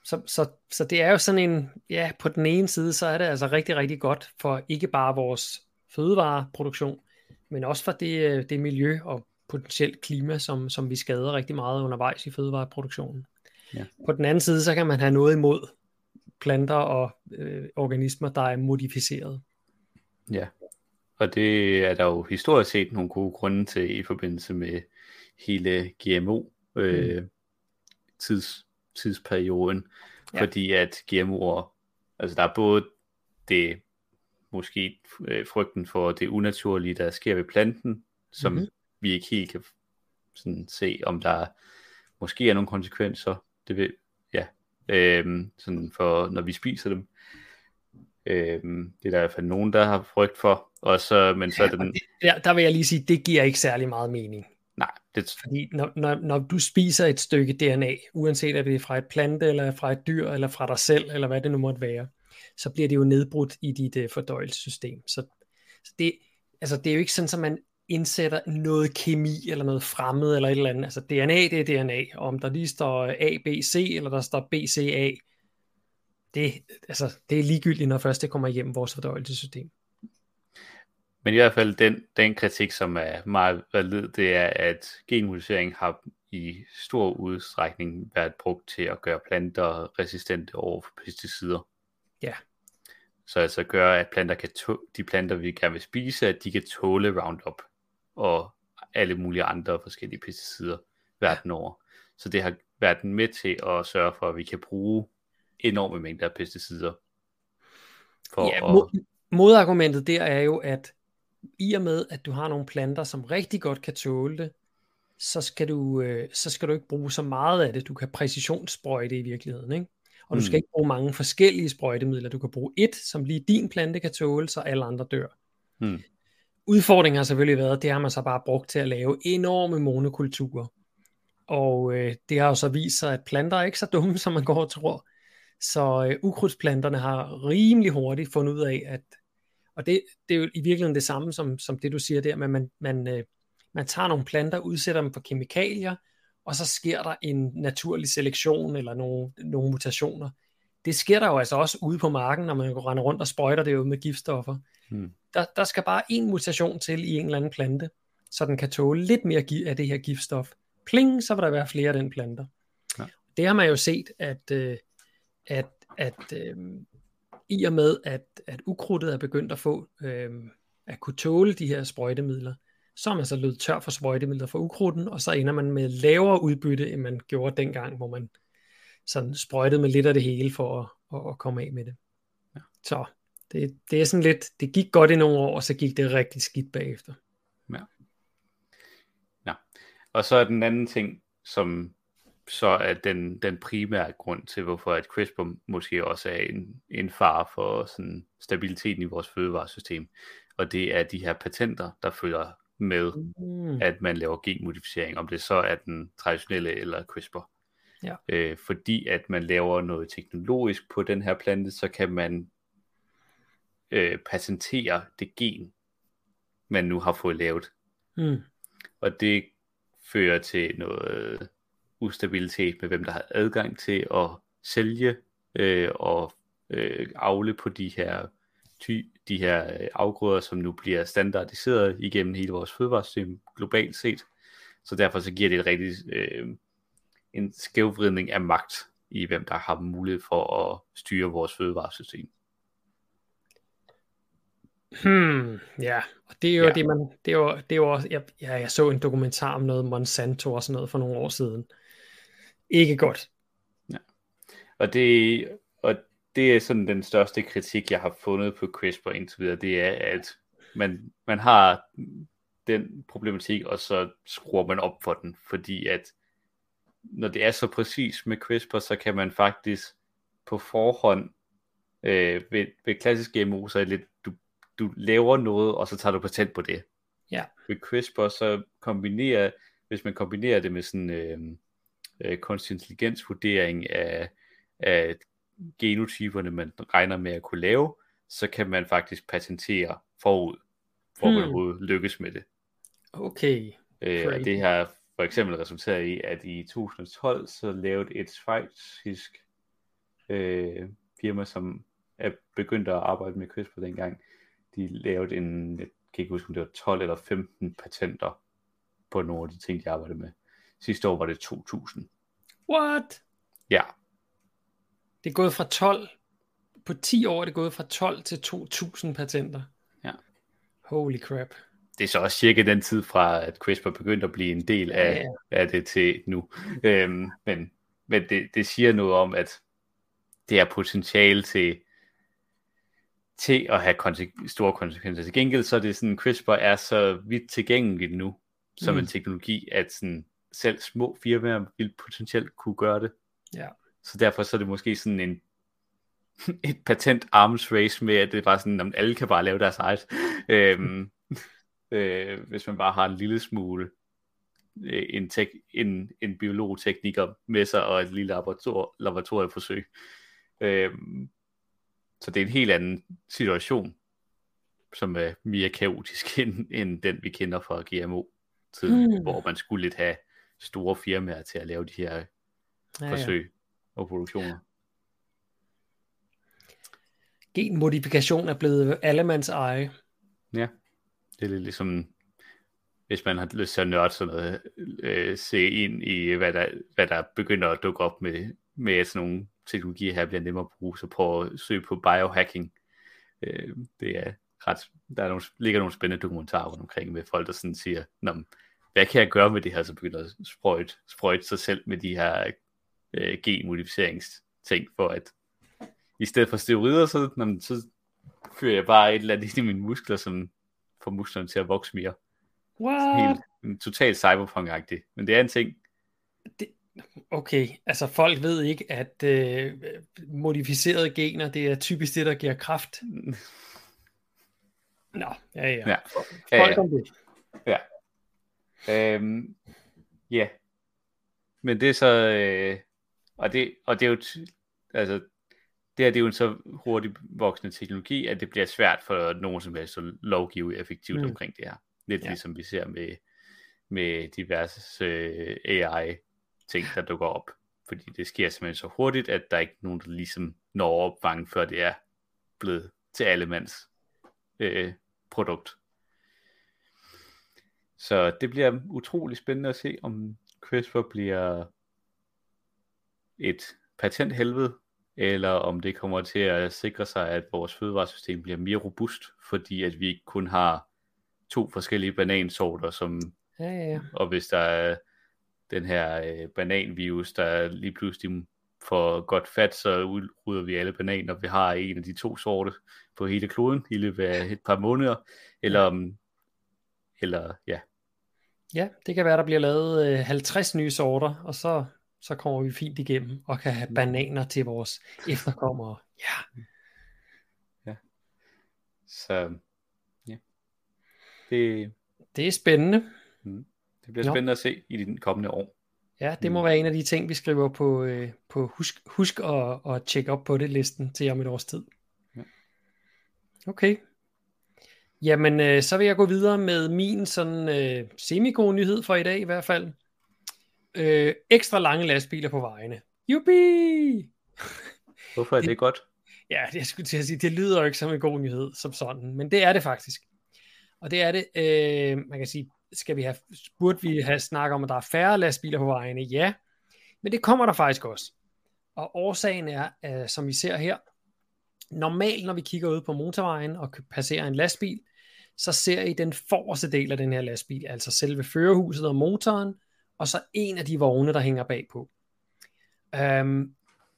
Så, så, så det er jo sådan en, ja, på den ene side, så er det altså rigtig, rigtig godt for ikke bare vores fødevareproduktion, men også for det, øh, det miljø og potentielt klima, som, som vi skader rigtig meget undervejs i fødevareproduktionen. Ja. På den anden side, så kan man have noget imod planter og øh, organismer, der er modificeret. Ja, og det er der jo historisk set nogle gode grunde til i forbindelse med hele GMO øh, mm. tids, tidsperioden, ja. fordi at GMO'er, altså der er både det måske øh, frygten for det unaturlige, der sker ved planten, som mm-hmm. vi ikke helt kan sådan se, om der måske er nogle konsekvenser, det vil, ja, øhm, sådan for, når vi spiser dem. Øhm, det er der i hvert fald nogen, der har frygt for, og så, men så ja, den... Det, der, der vil jeg lige sige, det giver ikke særlig meget mening. Nej. Det... Fordi når, når, når du spiser et stykke DNA, uanset om det er fra et plante, eller fra et dyr, eller fra dig selv, eller hvad det nu måtte være, så bliver det jo nedbrudt i dit uh, fordøjelsessystem. Så, så det, altså, det er jo ikke sådan, at man indsætter noget kemi, eller noget fremmed, eller et eller andet. Altså DNA, det er DNA. Og om der lige står A, B, C, eller der står B, C, A, det, altså, det er ligegyldigt, når først det kommer igennem vores fordøjelsessystem. Men i hvert fald den, den kritik, som er meget valid, det er, at genmodificering har i stor udstrækning været brugt til at gøre planter resistente over for pesticider. Ja. Så altså gør, at planter kan to- de planter, vi gerne vil spise, at de kan tåle Roundup og alle mulige andre forskellige pesticider verden over. Så det har været med til at sørge for, at vi kan bruge enorme mængder af pesticider. For ja, at... mod, modargumentet der er jo, at i og med, at du har nogle planter, som rigtig godt kan tåle det, så skal du, øh, så skal du ikke bruge så meget af det. Du kan præcisionssprøjte i virkeligheden, ikke? Og du skal mm. ikke bruge mange forskellige sprøjtemidler. Du kan bruge et, som lige din plante kan tåle, så alle andre dør. Mm. Udfordringen har selvfølgelig været, det har man så bare brugt til at lave enorme monokulturer. Og øh, det har jo så vist sig, at planter er ikke så dumme, som man går og tror. Så øh, ukrudtsplanterne har rimelig hurtigt fundet ud af, at og det, det er jo i virkeligheden det samme som, som det du siger der, men man, man, øh, man tager nogle planter, udsætter dem for kemikalier, og så sker der en naturlig selektion eller nogle, nogle mutationer. Det sker der jo altså også ude på marken, når man render rundt og sprøjter det ud med giftstoffer. Hmm. Der, der skal bare en mutation til i en eller anden plante, så den kan tåle lidt mere af det her giftstof. Pling, så vil der være flere af den planter. Ja. Det har man jo set, at, øh, at, at øh, i og med, at, at ukrudtet er begyndt at få, øh, at kunne tåle de her sprøjtemidler, så er man så løbet tør for sprøjtemidler for ukrudten, og så ender man med lavere udbytte, end man gjorde dengang, hvor man sådan sprøjtede med lidt af det hele for at, at, at komme af med det. Ja. Så det, det er sådan lidt, det gik godt i nogle år, og så gik det rigtig skidt bagefter. Ja. ja. Og så er den anden ting, som så er den, den primære grund til, hvorfor at CRISPR måske også er en, en far for sådan stabiliteten i vores fødevaresystem. Og det er de her patenter, der følger med, mm. at man laver genmodificering, om det så er den traditionelle eller CRISPR. Ja. Øh, fordi at man laver noget teknologisk på den her plante, så kan man øh, patentere det gen, man nu har fået lavet. Mm. Og det fører til noget ustabilitet med, hvem der har adgang til at sælge øh, og øh, afle på de her ty, de her øh, afgrøder, som nu bliver standardiseret igennem hele vores fødevaresystem globalt set. Så derfor så giver det et rigtig øh, en skævvridning af magt i, hvem der har mulighed for at styre vores fødevaresystem. Hmm, ja, og det er jo ja. det, man, det er jo, det er jo også, jeg, ja, jeg så en dokumentar om noget Monsanto og sådan noget for nogle år siden. Ikke godt. Ja. Og det, og det er sådan den største kritik, jeg har fundet på CRISPR indtil videre, det er, at man, man har den problematik, og så skruer man op for den, fordi at når det er så præcis med CRISPR, så kan man faktisk på forhånd øh, ved, ved klassisk GMO, så er det lidt, du, du laver noget, og så tager du patent på det. Ja. Ved CRISPR, så kombinerer, hvis man kombinerer det med sådan øh, øh, kunstig intelligens vurdering af, af genotyperne, man regner med at kunne lave, så kan man faktisk patentere forud, for hmm. at overhovedet lykkes med det. Okay. Øh, og det har for eksempel resulteret i, at i 2012 så lavede et svejtsisk øh, firma, som er begyndt at arbejde med CRISPR dengang, de lavede en, jeg kan ikke huske, om det var 12 eller 15 patenter på nogle af de ting, de arbejdede med. Sidste år var det 2000. What? Ja. Det er gået fra 12, på 10 år er det gået fra 12 til 2000 patenter. Ja. Holy crap. Det er så også cirka den tid fra, at CRISPR begyndte at blive en del af, ja, af det til nu. Øhm, men men det, det siger noget om, at det er potentiale til, til at have konse- store konsekvenser. Til gengæld så er det sådan, CRISPR er så vidt tilgængeligt nu, som mm. en teknologi, at sådan, selv små firmaer vil potentielt kunne gøre det. Ja. Så derfor så er det måske sådan en et patent arms race med, at det er bare sådan, at alle kan bare lave deres eget. øhm, øh, hvis man bare har en lille smule øh, en, tek, en, en biologtekniker med sig og et lille laborator, laboratorieforsøg. Øhm, så det er en helt anden situation, som er mere kaotisk end, end den, vi kender fra GMO. Tiden, mm. hvor man skulle lidt have store firmaer til at lave de her ja, forsøg ja. og produktioner. Genmodifikation er blevet allemands eje. Ja, det er lidt ligesom, hvis man har lyst til at nørde sådan noget, øh, se ind i, hvad der, hvad der begynder at dukke op med, med sådan nogle teknologier her, bliver nemmere at bruge, så prøv at søge på biohacking. Øh, det er ret, der er nogle, ligger nogle spændende dokumentarer rundt omkring med folk, der sådan siger, Nå, hvad kan jeg gøre med det her, så begynder at sprøjte, sprøjte sig selv med de her øh, genmodificeringsting, for at i stedet for steroider, så, nå, så fyrer jeg bare et eller andet i mine muskler, som får musklerne til at vokse mere. What? Helt totalt cyberpunk-agtigt. Men det er en ting. Det, okay, altså folk ved ikke, at øh, modificerede gener, det er typisk det, der giver kraft. Nå, ja, ja. ja. Folk ja, ja. om det. Ja. Øhm, ja. Men det er så, øh, og, det, og det er jo, altså, det her det er jo en så hurtigt voksende teknologi, at det bliver svært for nogen som helst at lovgive effektivt mm. omkring det her. Lidt ja. ligesom vi ser med, med diverse øh, AI-ting, der dukker op. Fordi det sker simpelthen så hurtigt, at der er ikke nogen, der ligesom når opfange, før det er blevet til allemands øh, produkt. Så det bliver utrolig spændende at se, om CRISPR bliver et patenthelvede, eller om det kommer til at sikre sig, at vores fødevaresystem bliver mere robust, fordi at vi ikke kun har to forskellige banansorter, som, Ja, ja, ja. og hvis der er den her øh, bananvirus, der lige pludselig får godt fat, så udrydder vi alle bananer, vi har en af de to sorte på hele kloden i løbet af et par måneder, eller eller ja. Ja, det kan være, der bliver lavet øh, 50 nye sorter, og så, så kommer vi fint igennem og kan have bananer til vores efterkommere. Ja, Så ja, det, det er spændende. det bliver Nå. spændende at se i de kommende år. Ja, det må være en af de ting, vi skriver på, øh, på husk, husk at, at tjekke op på det listen til om et års tid. Ja. Okay. Jamen, øh, så vil jeg gå videre med min sådan øh, semi-gode nyhed for i dag i hvert fald. Øh, ekstra lange lastbiler på vejene. Jubi! Hvorfor er det godt? Ja, det jeg skulle til at sige, det lyder jo ikke som en god nyhed som sådan, men det er det faktisk. Og det er det, øh, man kan sige, skal vi have, burde vi have snakket om, at der er færre lastbiler på vejene? Ja, men det kommer der faktisk også. Og årsagen er, øh, som vi ser her, normalt når vi kigger ud på motorvejen og passerer en lastbil, så ser I den forreste del af den her lastbil, altså selve førerhuset og motoren, og så en af de vogne, der hænger bagpå. Øhm,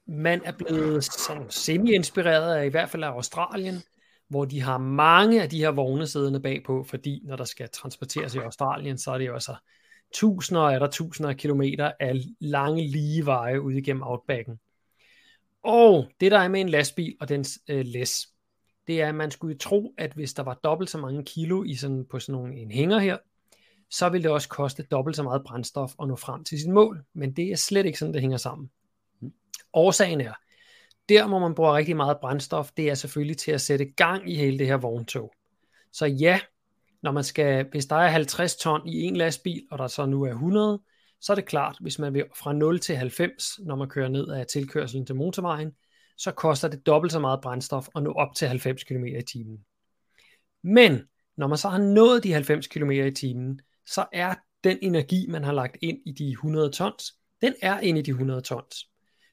man er blevet sådan semi-inspireret af i hvert fald af Australien, hvor de har mange af de her vogne siddende bagpå, fordi når der skal transporteres i Australien, så er det jo altså tusinder og er der tusinder af kilometer af lange lige veje ud igennem outbacken. Og det der er med en lastbil og dens øh, læs, det er, at man skulle tro, at hvis der var dobbelt så mange kilo i sådan, på sådan nogle, en hænger her, så ville det også koste dobbelt så meget brændstof at nå frem til sit mål. Men det er slet ikke sådan, det hænger sammen. Årsagen er, der hvor man bruger rigtig meget brændstof, det er selvfølgelig til at sætte gang i hele det her vogntog. Så ja, når man skal, hvis der er 50 ton i en lastbil, og der så nu er 100, så er det klart, hvis man vil fra 0 til 90, når man kører ned af tilkørselen til motorvejen, så koster det dobbelt så meget brændstof at nå op til 90 km i timen. Men når man så har nået de 90 km i timen, så er den energi, man har lagt ind i de 100 tons, den er inde i de 100 tons.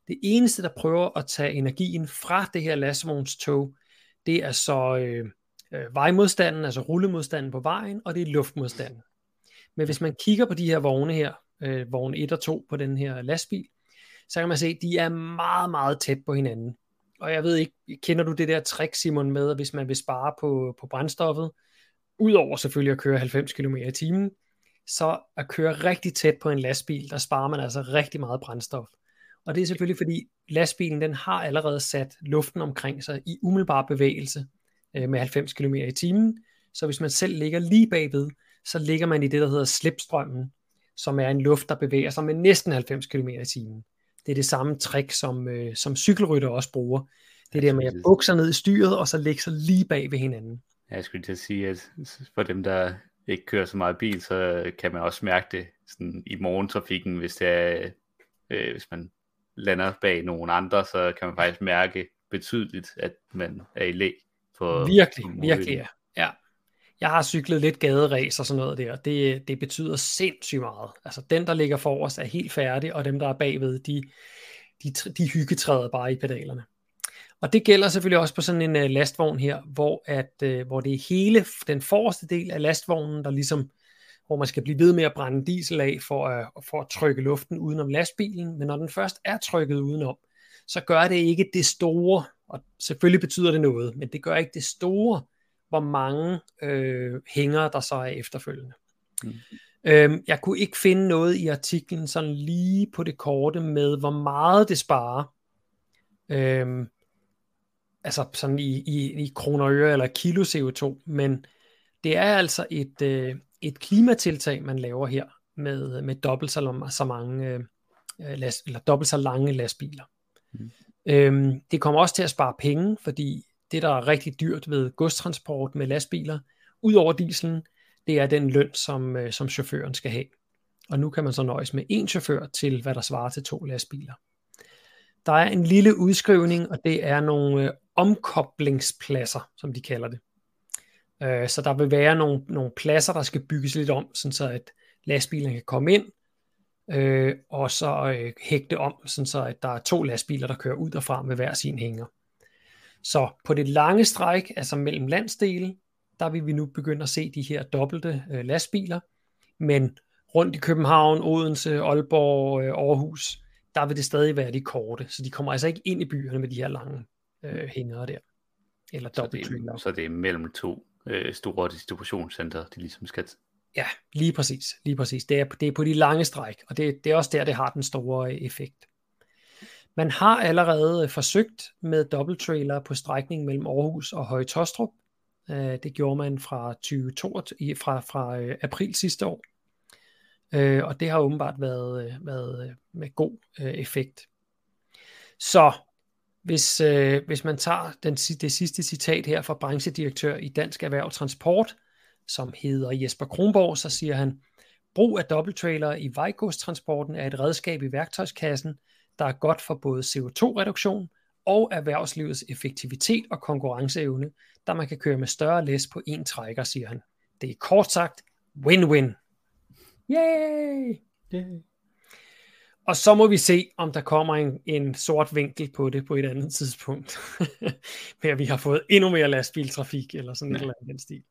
Det eneste, der prøver at tage energien fra det her lastvognstog, det er så øh, øh, vejmodstanden, altså rullemodstanden på vejen, og det er luftmodstanden. Men hvis man kigger på de her vogne her, øh, vogn 1 og 2 på den her lastbil, så kan man se, at de er meget, meget tæt på hinanden. Og jeg ved ikke, kender du det der trick, Simon, med, at hvis man vil spare på, på brændstoffet, udover selvfølgelig at køre 90 km i timen, så at køre rigtig tæt på en lastbil, der sparer man altså rigtig meget brændstof. Og det er selvfølgelig fordi lastbilen den har allerede sat luften omkring sig i umiddelbar bevægelse øh, med 90 km i timen. Så hvis man selv ligger lige bagved, så ligger man i det, der hedder slipstrømmen, som er en luft, der bevæger sig med næsten 90 km i timen. Det er det samme trick, som, øh, som cykelrytter også bruger. Det er det med at bukser ned i styret, og så lægge sig lige bag ved hinanden. Jeg skulle til at sige, at for dem, der ikke kører så meget bil, så kan man også mærke det sådan i morgentrafikken, hvis, det er, øh, hvis man lander bag nogle andre, så kan man faktisk mærke betydeligt, at man er i læ. For, Virkelig, virkelig ja. ja. Jeg har cyklet lidt gaderæs og sådan noget der. Det, det betyder sindssygt meget. Altså den, der ligger forrest, er helt færdig, og dem, der er bagved, de, de, de hyggetræder bare i pedalerne. Og det gælder selvfølgelig også på sådan en uh, lastvogn her, hvor, at, uh, hvor det er hele den forreste del af lastvognen, der ligesom, hvor man skal blive ved med at brænde diesel af for at, for at trykke luften udenom lastbilen. Men når den først er trykket udenom, så gør det ikke det store, og selvfølgelig betyder det noget, men det gør ikke det store, hvor mange øh, hænger der så er efterfølgende. Mm. Øhm, jeg kunne ikke finde noget i artiklen sådan lige på det korte med, hvor meget det sparer. Øhm, altså sådan i, i, i kroner og øre eller kilo CO2, men det er altså et, øh, et klimatiltag, man laver her med, med dobbelt så, så mange øh, last, eller dobbelt så lange lastbiler. Mm. Øhm, det kommer også til at spare penge, fordi det, der er rigtig dyrt ved godstransport med lastbiler, ud over dieselen, det er den løn, som, øh, som chaufføren skal have. Og nu kan man så nøjes med én chauffør til, hvad der svarer til to lastbiler. Der er en lille udskrivning, og det er nogle øh, omkoblingspladser, som de kalder det. Øh, så der vil være nogle, nogle pladser, der skal bygges lidt om, sådan så at lastbilerne kan komme ind, øh, og så øh, hægte om, sådan så at der er to lastbiler, der kører ud og frem med hver sin hænger. Så på det lange stræk, altså mellem landsdele, der vil vi nu begynde at se de her dobbelte øh, lastbiler, men rundt i København, Odense, Aalborg, øh, Aarhus, der vil det stadig være de korte, så de kommer altså ikke ind i byerne med de her lange øh, hængere der, eller dobbelt så det, er, så det er mellem to øh, store distributionscenter, de ligesom skal Ja, lige præcis. Lige præcis. Det, er, det er på de lange stræk, og det, det er også der, det har den store effekt. Man har allerede øh, forsøgt med dobbelttrailer på strækningen mellem Aarhus og Høje Tostrup. Øh, det gjorde man fra, 2022, fra, fra øh, april sidste år. Og det har åbenbart været, været med god effekt. Så hvis, hvis man tager den, det sidste citat her fra branchedirektør i Dansk Erhverv Transport, som hedder Jesper Kronborg, så siger han, brug af dobbelttrailer i vejgodstransporten er et redskab i værktøjskassen, der er godt for både CO2-reduktion og erhvervslivets effektivitet og konkurrenceevne, da man kan køre med større læs på én trækker, siger han. Det er kort sagt win-win. Yay! Yay! Og så må vi se, om der kommer en, en sort vinkel på det på et andet tidspunkt. med at vi har fået endnu mere lastbiltrafik, eller sådan ja. et eller andet den stil.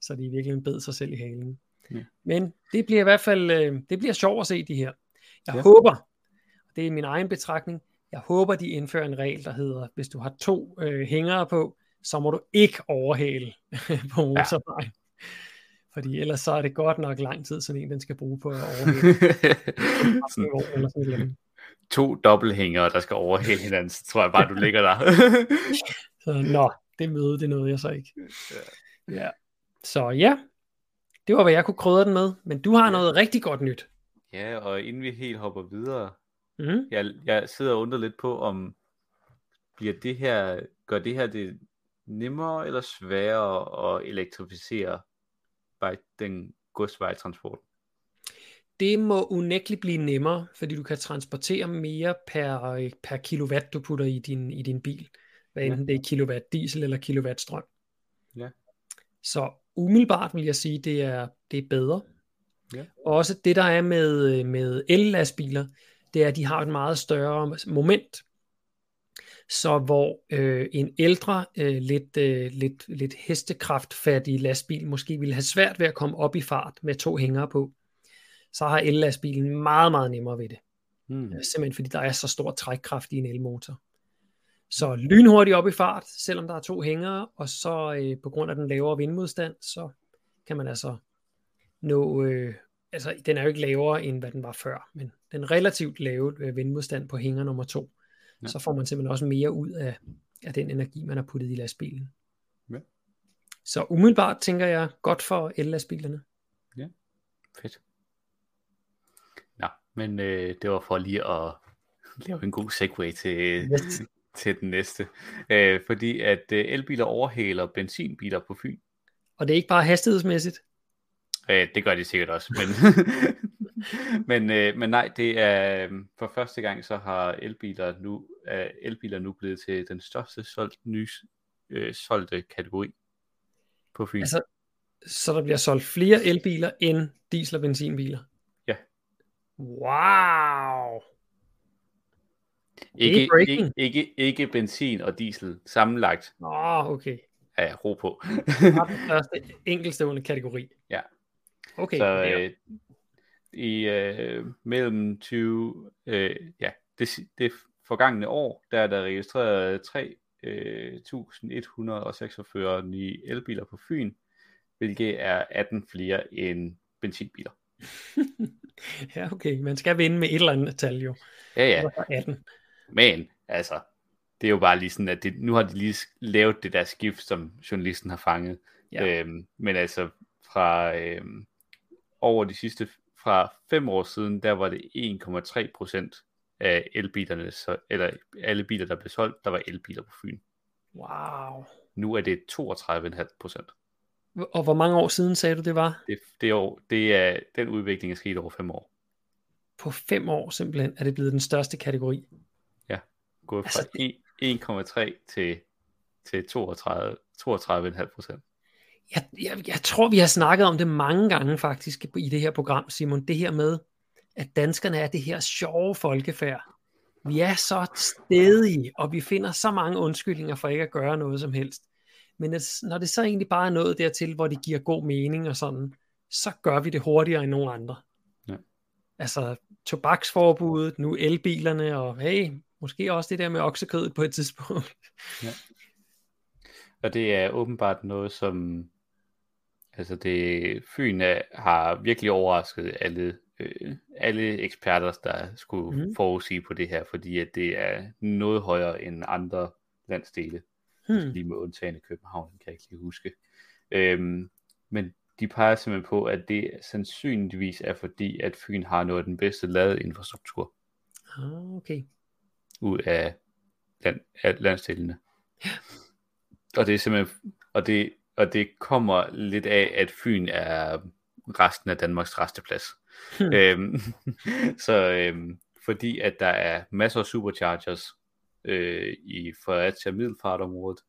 Så de virkelig bed sig selv i halen. Ja. Men det bliver i hvert fald, øh, det bliver sjovt at se de her. Jeg ja. håber, det er min egen betragtning, jeg håber, de indfører en regel, der hedder, hvis du har to øh, hængere på, så må du ikke overhale på motorvejen. Ja. Fordi ellers så er det godt nok lang tid, sådan en den skal bruge på at overhale. eller sådan to dobbelthængere, der skal overhale hinanden, så tror jeg bare, du ligger der. så, nå, det møde, det nåede jeg så ikke. Ja. ja. Så ja, det var, hvad jeg kunne krydre den med. Men du har ja. noget rigtig godt nyt. Ja, og inden vi helt hopper videre, mm. jeg, jeg sidder og undrer lidt på, om bliver det her, gør det her det nemmere eller sværere at elektrificere by den godsvejtransport? Det må unægteligt blive nemmere, fordi du kan transportere mere per, per kilowatt, du putter i din, i din bil. Hvad enten ja. det er kilowatt diesel eller kilowatt strøm. Ja. Så umiddelbart vil jeg sige, det er, det er bedre. Ja. Også det, der er med, med el-lastbiler, det er, at de har et meget større moment. Så hvor øh, en ældre, øh, lidt, øh, lidt, lidt hestekraftfattig lastbil måske ville have svært ved at komme op i fart med to hængere på, så har el-lastbilen meget, meget nemmere ved det. Hmm. Simpelthen fordi der er så stor trækkraft i en elmotor. Så lynhurtigt op i fart, selvom der er to hængere, og så øh, på grund af den lavere vindmodstand, så kan man altså nå, øh, altså den er jo ikke lavere end hvad den var før, men den relativt lave øh, vindmodstand på hænger nummer to, ja. så får man simpelthen også mere ud af, af den energi, man har puttet i lastbilen. Ja. Så umiddelbart tænker jeg godt for el-lastbilerne. Ja, fedt. Nå, men øh, det var for lige at lave en god segue til, yes til den næste. Øh, fordi at øh, elbiler overhaler benzinbiler på Fyn. Og det er ikke bare hastighedsmæssigt? Øh, det gør de sikkert også. Men, men, øh, men nej, det er øh, for første gang, så har elbiler nu, er elbiler nu blevet til den største solgt, ny, øh, solgte kategori på Fyn. Altså, så der bliver solgt flere elbiler end diesel- og benzinbiler? Ja. Wow! Ikke, ikke, ikke, ikke benzin og diesel sammenlagt. Nå, okay. Ja, ro på. Bare den største enkeltstående kategori. Ja. Okay, så øh, i øh, mellem 20, øh, ja, det, det forgangne år, der er der registreret 3.146 nye elbiler på Fyn, hvilket er 18 flere end benzinbiler. ja, okay. Man skal vinde med et eller andet tal jo. Ja, ja, Og så 18. men altså, det er jo bare lige sådan, at det, nu har de lige lavet det der skift, som journalisten har fanget. Ja. Øhm, men altså, fra øhm, over de sidste, fra fem år siden, der var det 1,3 procent af elbilerne, så, eller alle biler, der blev solgt, der var elbiler på Fyn. Wow. Nu er det 32,5 procent. Og hvor mange år siden sagde du, det var? Det, det, år, det er, den udvikling er sket over fem år. På fem år simpelthen er det blevet den største kategori. Gået fra Altså, 1,3 til, til 32 32,5 procent. Jeg, jeg, jeg tror, vi har snakket om det mange gange faktisk i det her program, Simon. Det her med, at danskerne er det her sjove folkefærd. Vi er så stedige, og vi finder så mange undskyldninger for ikke at gøre noget som helst. Men når det så egentlig bare er noget dertil, hvor det giver god mening og sådan, så gør vi det hurtigere end nogen andre. Ja. Altså tobaksforbuddet, nu elbilerne, og hey, måske også det der med oksekødet på et tidspunkt. Og det er åbenbart noget, som altså det Fyn er, har virkelig overrasket alle, øh, alle eksperter, der skulle mm. forudsige på det her, fordi at det er noget højere end andre landsdele, Hmm. lige med undtagende København, kan jeg ikke lige huske. Øhm, men de peger simpelthen på, at det sandsynligvis er fordi, at Fyn har noget af den bedste ladeinfrastruktur Ah, okay. ud af, land, af landsdelene. Og det er simpelthen, og det, og det kommer lidt af, at Fyn er resten af Danmarks resteplads. Hmm. øhm, så øhm, fordi at der er masser af superchargers øh, i Fredericia Middelfartområdet,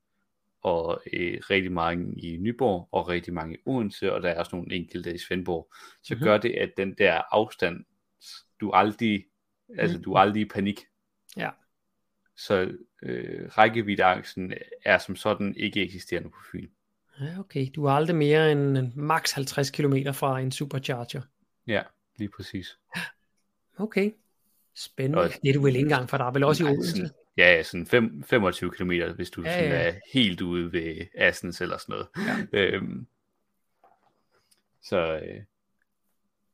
og øh, rigtig mange i Nyborg, og rigtig mange i Odense, og der er også nogle enkelte i Svendborg, så mm-hmm. gør det, at den der afstand, du aldrig, altså Mhm. du aldrig i panik. Ja. Så øh, rækkeviddeangsten er som sådan ikke eksisterende på Fyn. Ja, okay. Du er aldrig mere end en maks 50 km fra en supercharger. Ja, lige præcis. Okay. Spændende. Og- det er du vel ikke engang, for der er vel også i Nej, Odense. sådan, ja, sådan fem, 25 km, hvis du Ja, sådan ja. er helt ude ved Assens eller sådan noget. Ja. Øhm, så øh,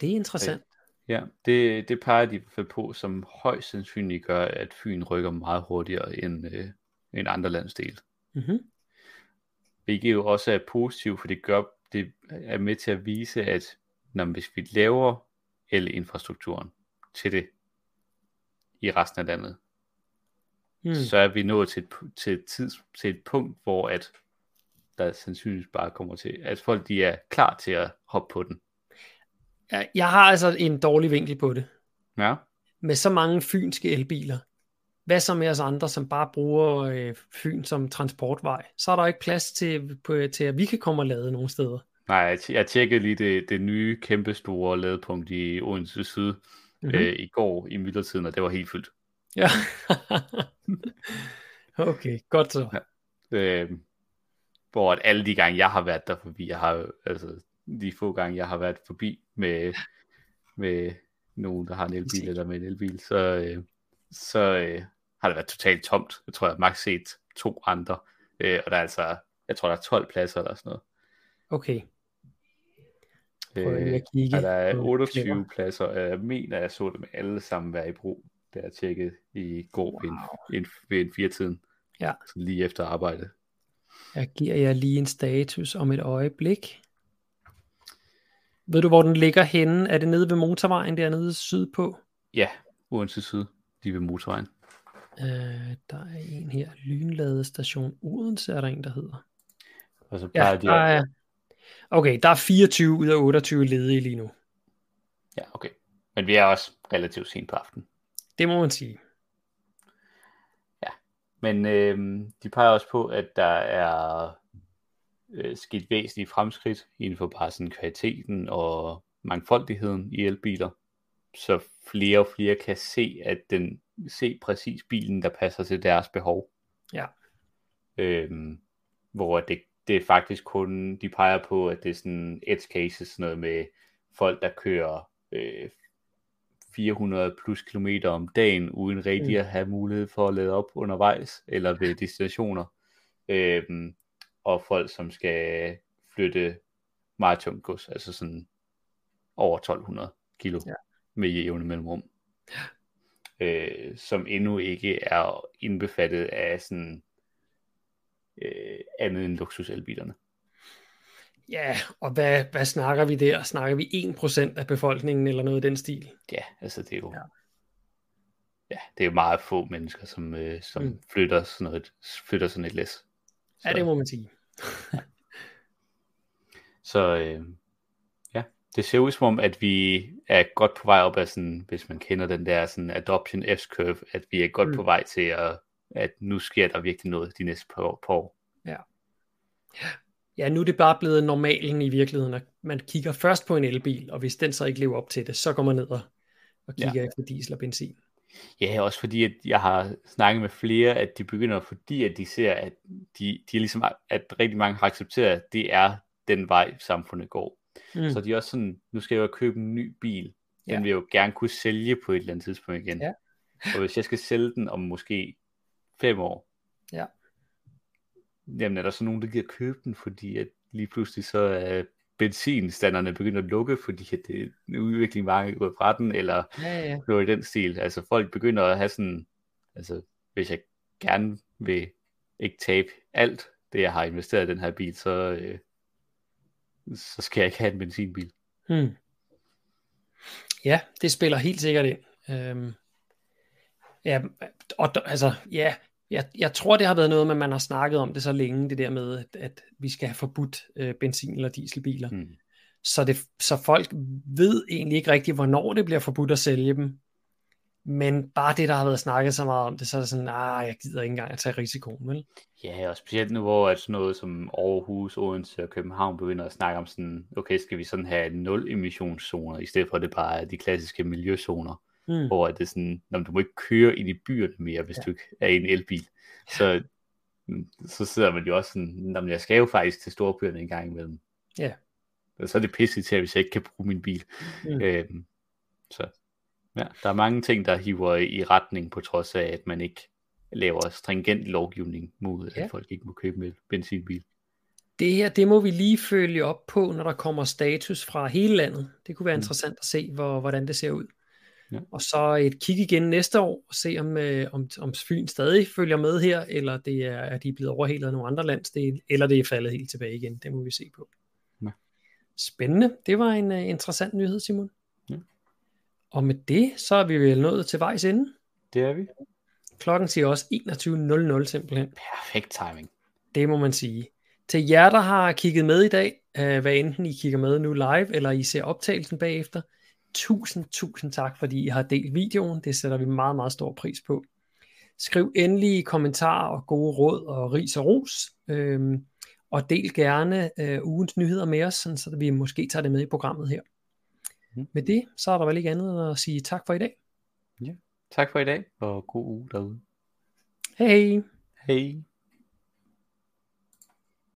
Det er interessant. ja, det, det peger de i hvert fald på, som højst sandsynligt gør, at Fyn rykker meget hurtigere end, øh, end andre landsdele. Mm-hmm. Hvilket jo også er positivt, for det gør, det er med til at vise, at når, hvis vi laver elinfrastrukturen til det i resten af landet, Mm. så er vi nået til et, til, et tids, til et punkt, hvor at der sandsynligvis bare kommer til, at folk de er klar til at hoppe på den. Jeg, jeg har altså en dårlig vinkel på det. Ja, Med så mange fynske elbiler. Hvad så med os andre, som bare bruger øh, Fyn som transportvej? Så er der ikke plads til, på, til, at vi kan komme og lade nogle steder. nej, jeg, t- jeg tjekkede lige det, det nye kæmpestore ladepunkt i Odense Syd Mhm. mm-hmm. øh, i går i myldretiden, og det var helt fyldt. Ja. okay, godt så. Øh, hvor at alle de gange, jeg har været der forbi, jeg har altså de få gange, jeg har været forbi med, med nogen, der har en elbil eller med en elbil, så, øh, så øh, har det været totalt tomt. Jeg tror, jeg har maks set to andre, øh, og der er altså, jeg tror, der er 12 pladser eller sådan noget. Okay. Prøv Øh, at kigge. og der er på 28 Clever. pladser, og jeg mener, jeg så dem alle sammen være i brug, da jeg tjekkede i går wow. ved, en, en, ved en firetiden, Ja. så lige efter arbejde. Jeg giver jer lige en status om et øjeblik. Ved du, hvor den ligger henne? Er det nede ved motorvejen dernede sydpå? Ja, Odense Syd, lige ved motorvejen. Øh, der er en her. Lynladestation Odense er der en, der hedder. Og så plejer Ja, de der at- er, okay, der er 24 ud af 28 ledige lige nu. Ja, okay. Men vi er også relativt sent på aftenen. Det må man sige. Men øh, de peger også på, at der er øh, sket væsentlige fremskridt inden for bare sådan kvaliteten og mangfoldigheden i elbiler. så flere og flere kan se, at den se præcis bilen, der passer til deres behov. Ja. Øhm, hvor det, det er faktisk kun, de peger på, at det er sådan edge cases, sådan noget med folk, der kører øh, 400 plus kilometer om dagen, uden rigtig Mm. at have mulighed for at lade op undervejs, eller ved destinationer. Øhm, og folk, som skal flytte meget tungt gods, altså sådan over 1200 kilo Ja. med jævne mellemrum. Øh, som endnu ikke er indbefattet af sådan øh, andet end luksuselbilerne. Ja, og hvad, hvad snakker vi der? Snakker vi 1% af befolkningen eller noget i den stil? Ja, altså det er jo Ja. ja. Det er jo meget få mennesker, som, øh, som Mm. flytter, sådan noget, flytter sådan et læs. Ja, det må man sige. Så øh, det ser ud som om, at vi er godt på vej op af sådan, hvis man kender den der sådan adoption S-curve, at vi er godt Mm. på vej til at, at nu sker der virkelig noget de næste par år. Par år. Ja, nu er det bare blevet normalen i virkeligheden, at man kigger først på en elbil, og hvis den så ikke lever op til det, så går man ned og, og kigger ja. efter diesel og benzin. Ja, også fordi, at jeg har snakket med flere, at de begynder, fordi at de ser, at de, de ligesom, at rigtig mange har accepteret, at det er den vej, samfundet går. Mm. Så de er også sådan, nu skal jeg jo købe en ny bil. Den Ja. vil jeg jo gerne kunne sælge på et eller andet tidspunkt igen. Ja. Og hvis jeg skal sælge den om måske fem år, Ja. jamen er der så nogen, der gider købe den, fordi at lige pludselig så er benzinstanderne begyndt at lukke, fordi at det er udvikling mange er gået fra den, eller Ja, ja. noget i den stil. Altså folk begynder at have sådan, altså hvis jeg gerne vil ikke tabe alt det, jeg har investeret i den her bil, så, øh, så skal jeg ikke have en benzinbil. Hmm. Ja, det spiller helt sikkert ind. Øhm, ja, og altså, ja, jeg, jeg tror, det har været noget med, man har snakket om det så længe, det der med, at, at vi skal have forbudt øh, benzin- eller dieselbiler. Hmm. Så, det, så folk ved egentlig ikke rigtigt, hvornår det bliver forbudt at sælge dem. Men bare det, der har været snakket så meget om det, så er det sådan, ah, jeg gider ikke engang at tage risikoen, vel? Ja, og specielt nu, hvor at sådan noget som Aarhus, Odense og København begynder at snakke om sådan, okay, skal vi sådan have nul emissionszoner, i stedet for at det bare er de klassiske miljøzoner, Hmm. hvor det er sådan, "Nå, men du må ikke køre ind i byerne mere, hvis Ja. du ikke er i en elbil. Så, så sidder man jo også sådan, "Nå, men jeg skal jo faktisk til storbyerne en gang imellem. Ja. Og så er det pisse til, hvis jeg ikke kan bruge min bil. Mm. Øhm, så ja, der er mange ting, der hiver i, retning, på trods af, at man ikke laver stringent lovgivning mod, Ja. at folk ikke må købe en benzinbil. Det her, det må vi lige følge op på, når der kommer status fra hele landet. Det kunne være Mm. interessant at se, hvor, hvordan det ser ud. Ja. Og så et kig igen næste år, og se om, øh, om, om Fyn stadig følger med her, eller det er, at de er blevet overhalet af nogle andre landsdele, eller det er faldet helt tilbage igen. Det må vi se på. Ja. Spændende. Det var en uh, interessant nyhed, Simon. Og med det, så er vi vel nået til vejs ende. Det er vi. Klokken siger også 21.00 simpelthen. Perfekt timing. Det må man sige. Til jer, der har kigget med i dag, øh, hvad enten I kigger med nu live, eller I ser optagelsen bagefter, tusind, tusind tak, fordi I har delt videoen. Det sætter vi meget, meget stor pris på. Skriv endelig kommentarer og gode råd og ris og ros. Øhm, og del gerne øh, ugens nyheder med os, sådan, så vi måske tager det med i programmet her. Mhm. Med det, så er der vel ikke andet end at sige tak for i dag. Tak for i dag, og god uge derude. Hej! Hej.